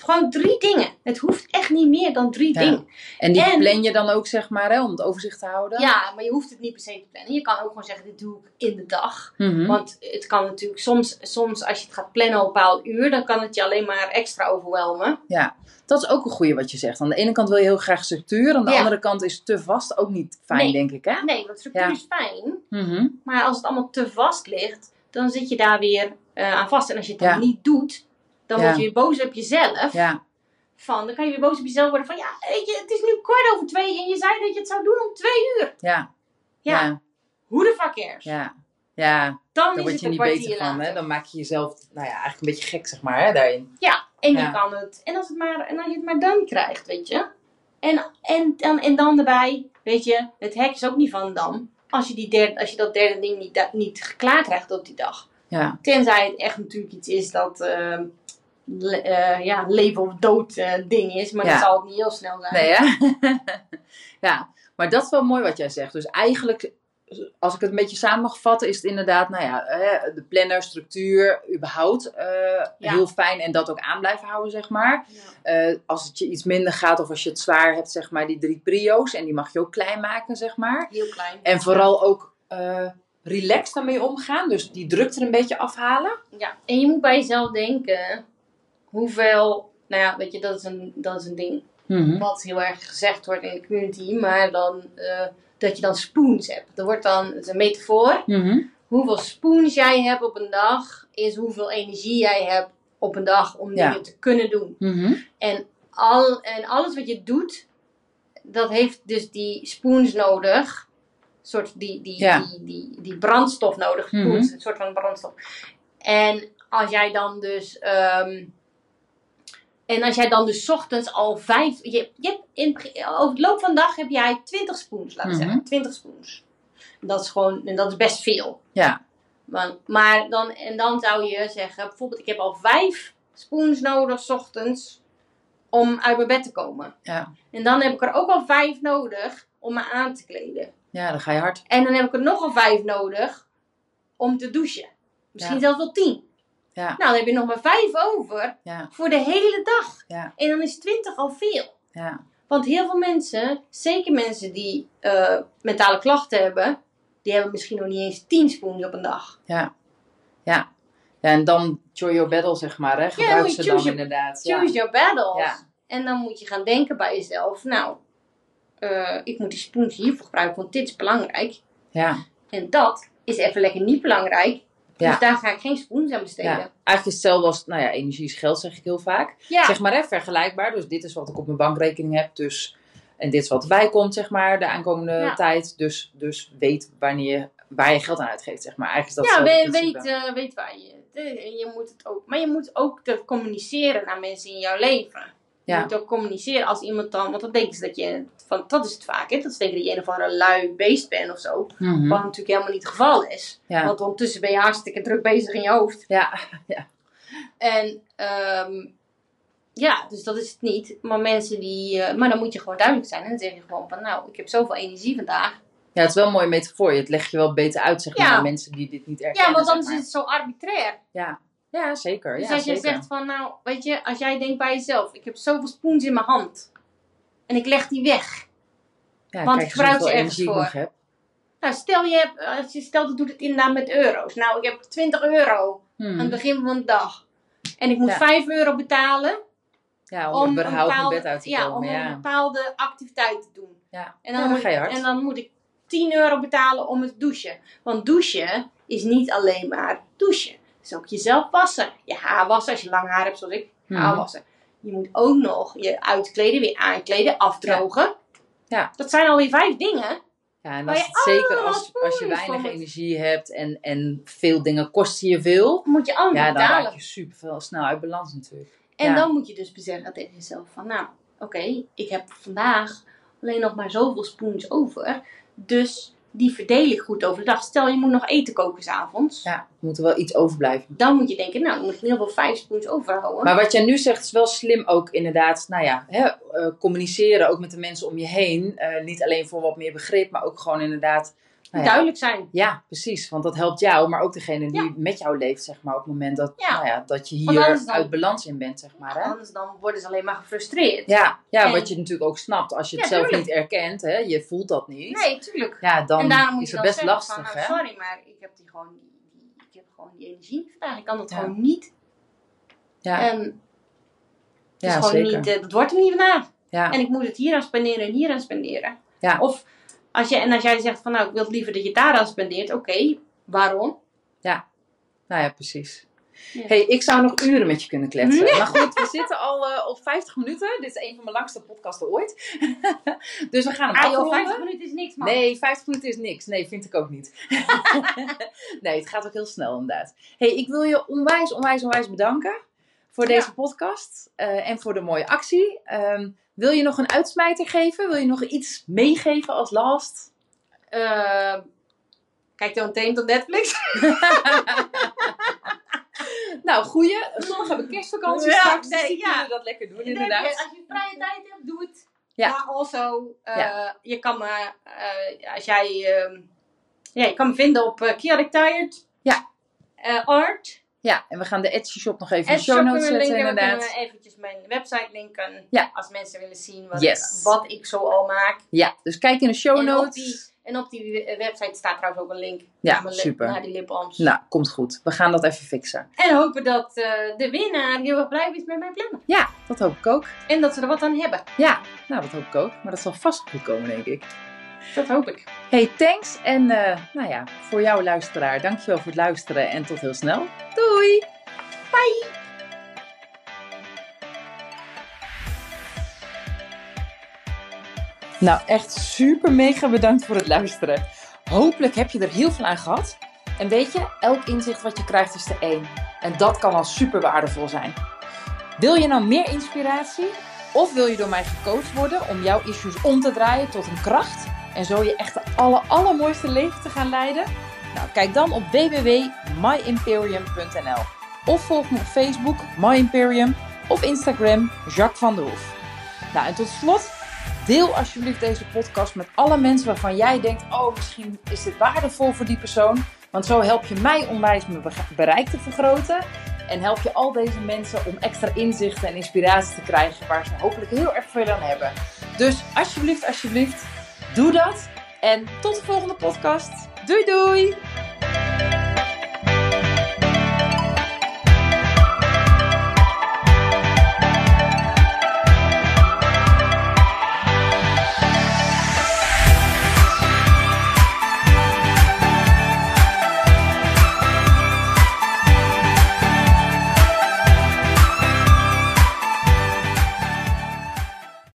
gewoon drie dingen. Het hoeft echt niet meer dan drie Ja. dingen. en die En- plan je dan ook, zeg maar, hè, om het overzicht te houden? Ja, maar je hoeft het niet per se te plannen. Je kan ook gewoon zeggen, dit doe ik in de dag. Mhm. Want het kan natuurlijk soms, soms als je het gaat plannen op een bepaald uur, dan kan het je alleen maar extra overwelmen. Ja, dat is ook een goede wat je zegt. Aan de ene kant wil je heel graag structuur, aan de Ja. andere kant is te vast ook niet fijn, Nee. denk ik, hè? Nee, want structuur Ja. is fijn. Mhm. Maar als het allemaal te vast ligt, dan zit je daar weer eh, aan vast. En als je het Ja. dan niet doet, dan word je weer boos op jezelf. Ja, Van, dan kan je weer boos op jezelf worden van, ja, weet je, het is nu kwart over twee en je zei dat je het zou doen om twee uur. ja, Ja, hoe de fuck cares? ja. Ja, Dan is word het je niet beter van, hè? Dan maak je jezelf, nou ja, eigenlijk een beetje gek, zeg maar, hè, daarin. Ja, en Ja. je kan het. En als, het maar, en als je het maar dan krijgt, weet je. En, en, dan, en dan erbij, weet je, het hek is ook niet van dan. Als je, die derde, als je dat derde ding niet, niet klaar krijgt op die dag. Ja, Tenzij het echt natuurlijk iets is dat eh, le- eh, ja, leven of dood eh, ding is. Maar Ja. dat zal het niet heel snel zijn. nee, hè? *laughs* ja, maar dat is wel mooi wat jij zegt. Dus eigenlijk, als ik het een beetje samen mag vatten, is het inderdaad, nou ja, hè, de planner, structuur, überhaupt eh, Ja. heel fijn en dat ook aan blijven houden, zeg maar. Ja. Eh, als het je iets minder gaat of als je het zwaar hebt, zeg maar, die drie prio's. En die mag je ook klein maken, zeg maar. Heel klein. En vooral ook eh relaxed daarmee omgaan. Dus die druk er een beetje afhalen. Ja, en je moet bij jezelf denken hoeveel, nou ja, weet je, dat is een, dat is een ding wat heel erg gezegd wordt in de community, maar dan eh, dat je dan spoons hebt. Dat wordt dan, dat is een metafoor. Mhm. Hoeveel spoons jij hebt op een dag, is hoeveel energie jij hebt op een dag om Ja. dingen te kunnen doen. Mhm. En, al, en alles wat je doet, dat heeft dus die spoons nodig. Een soort die, die, Ja. die, die, die brandstof nodig. Mhm. Spoons, een soort van brandstof. En als jij dan dus. ehm, en als jij dan dus ochtends al vijf. Je, je hebt in, over het loop van de dag heb jij 20 spoons, laten we Mhm. zeggen. 20 spoons. Dat is gewoon. En dat is best veel. Ja. Maar, maar dan, en dan zou je zeggen, bijvoorbeeld, ik heb al vijf spoons nodig, 's ochtends, om uit mijn bed te komen. Ja. En dan heb ik er ook al vijf nodig om me aan te kleden. ja, dan ga je hard. En dan heb ik er nog al vijf nodig om te douchen. Misschien Ja. zelfs wel tien. Ja. Nou, dan heb je nog maar vijf over voor de hele dag. Ja. En dan is twintig al veel. Ja. Want heel veel mensen, zeker mensen die eh, mentale klachten hebben, die hebben misschien nog niet eens tien spoons op een dag. Ja. Ja. Ja, en dan choose your battle, zeg maar. Hè? Gebruik ze dan your- inderdaad. Ja. Choose your battles. Ja. En dan moet je gaan denken bij jezelf, nou, eh, ik moet die spoons hiervoor gebruiken, want dit is belangrijk. Ja. En dat is even lekker niet belangrijk. Ja. Dus daar ga ik geen spoons aan besteden. ja. Eigenlijk is hetzelfde als, nou ja, energie is geld, zeg ik heel vaak. Ja. Zeg maar, hè, vergelijkbaar. Dus dit is wat ik op mijn bankrekening heb. Dus, en dit is wat erbij komt, zeg maar, de aankomende Ja. tijd. Dus, dus weet wanneer je, waar je geld aan uitgeeft, zeg maar. Eigenlijk is Ja, dat hetzelfde weet, eh, weet waar je. de- je moet het ook, maar je moet ook communiceren naar mensen in jouw leven. Je Ja. moet ook communiceren als iemand dan, want dan denken ze dat je, van, dat is het vaak, hè? dat ze denken dat je een of andere lui beest bent of zo. Mhm. Wat natuurlijk helemaal niet het geval is. Ja. Want ondertussen ben je hartstikke druk bezig in je hoofd. Ja. *laughs* En ehm, ja, dus dat is het niet. Maar mensen die, eh, maar dan moet je gewoon duidelijk zijn. En dan zeg je gewoon van, nou, ik heb zoveel energie vandaag. ja, het is wel een mooie metafoor. Het leg je wel beter uit, zeg maar, Ja. aan mensen die dit niet erkennen. Ja, want zeg maar. is het zo arbitrair. Ja. Ja, zeker. Dus ja, als je zeker. zegt van, nou, weet je, als jij denkt bij jezelf, ik heb zoveel spoens in mijn hand. En ik leg die weg. ja, want ik gebruik ze ergens voor. heb. Nou, stel je hebt, als je stelt dat doet het inderdaad met euro's. Nou, ik heb 20 euro aan het begin van de dag. En ik moet Ja. 5 euro betalen Ja, om, om, een überhaupt mijn bepaalde, bed uit te ja, komen. om Ja, een bepaalde activiteit te doen. ja. En dan, dan moet, ga je hard. en dan moet ik 10 euro betalen om het douchen. Want douchen is niet alleen maar douchen. Is ook jezelf wassen. Je haar wassen als je lang haar hebt zoals ik. Haar Mhm. wassen. Je moet ook nog je uitkleden, weer aankleden, afdrogen. Ja. Dat zijn alweer vijf dingen. Ja, en als het, zeker allemaal als, als je weinig energie hebt en, en veel dingen kosten je veel, Moet je allemaal ja, dan betalen. raak je super veel snel uit balans natuurlijk. En Ja. dan moet je dus zeggen tegen jezelf van, nou, oké, ik heb vandaag alleen nog maar zoveel spoons over. Dus die verdeel ik goed over de dag. Stel, je moet nog eten koken s'avonds. Ja, er moet er wel iets overblijven. Dan moet je denken, nou, dan moet ik in ieder geval vijf spoons overhouden. Maar wat jij nu zegt is wel slim ook inderdaad, nou ja, hè, eh, communiceren ook met de mensen om je heen. Eh, niet alleen voor wat meer begrip, maar ook gewoon inderdaad... nou ja, Duidelijk zijn. Ja, precies. Want dat helpt jou, maar ook degene die Ja. met jou leeft, zeg maar. Op het moment dat, Ja. Nou ja, dat je hier dan- uit balans in bent, zeg maar. Hè? Anders dan worden ze alleen maar gefrustreerd. Ja, ja En- wat je natuurlijk ook snapt. Als je het zelf tuurlijk. niet erkent, hè, je voelt dat niet. Nee, tuurlijk. Ja, dan en daarom moet is je het best zeggen lastig, van, hè? nou, sorry, maar ik heb die gewoon, ik heb gewoon die energie niet vandaag. Ik kan dat gewoon niet. Ja, En het is ja gewoon zeker. niet, eh, dat wordt hem niet vandaag. Ja, En ik moet het hier aan spenderen en hier aan spenderen. Ja. Of als je, en als jij zegt van nou, ik wil liever dat je daar aan spendeert. Oké, waarom? nou ja, precies. Ja. hey, ik zou nog uren met je kunnen kletsen. Ja. Maar goed, we zitten al eh, op 50 minuten. Dit is een van mijn langste podcasten ooit. *laughs* dus we gaan hem Ah joh, afronden. 50 minuten is niks man. Nee, 50 minuten is niks. Nee, vind ik ook niet. *laughs* nee, het gaat ook heel snel inderdaad. hey, ik wil je onwijs, onwijs, onwijs bedanken voor Ja. deze podcast eh, en voor de mooie actie. Ehm, wil je nog een uitsmijter geven? Wil je nog iets meegeven als last? Eh, kijk dan meteen tot Netflix. *laughs* nou, goeie. Sommigen hebben kerstvakantie Ja, straks, dus nee, die ja. kunnen dat lekker doen Als inderdaad. je vrije tijd hebt, doe het. Ja. Maar also, eh, Ja. je kan me, eh, als jij, ehm, ja, je kan me vinden op uh, Chaotic Tired. Ja. Art. Ja, en we gaan de Etsy shop nog even in de show notes we zetten linken. We inderdaad. kunnen eventjes mijn website linken. Ja. Als mensen willen zien wat, Yes. ik, wat ik zo al maak. Ja, dus kijk in de show En op, notes. die, en op die website staat trouwens ook een link. Ja, naar super. Naar die lipbalms. Nou, komt goed. We gaan dat even fixen. En hopen dat eh, de winnaar heel erg blij is met mijn plannen. Ja, dat hoop ik ook. En dat ze er wat aan hebben. Ja, nou dat hoop ik ook. Maar dat zal vast goed komen, denk ik. Dat hoop ik. Hey, thanks. En eh, nou ja, voor jou luisteraar, dankjewel voor het luisteren en tot heel snel. Doei! Bye! Nou, echt super mega bedankt voor het luisteren. Hopelijk heb je er heel veel aan gehad. En weet je, elk inzicht wat je krijgt is er één. En dat kan al super waardevol zijn. Wil je nou meer inspiratie? Of wil je door mij gecoacht worden om jouw issues om te draaien tot een kracht? En zo je echt de aller, allermooiste leven te gaan leiden? Nou, kijk dan op www.myimperium.nl Of volg me op Facebook, My Imperium, of Instagram, Jacques van der Hoef. Nou, en tot slot, deel alsjeblieft deze podcast met alle mensen waarvan jij denkt: oh, misschien is dit waardevol voor die persoon. Want zo help je mij onwijs mijn be- bereik te vergroten. En help je al deze mensen om extra inzichten en inspiratie te krijgen waar ze hopelijk heel erg veel aan hebben. Dus alsjeblieft, alsjeblieft, doe dat. En tot de volgende podcast. Doei doei!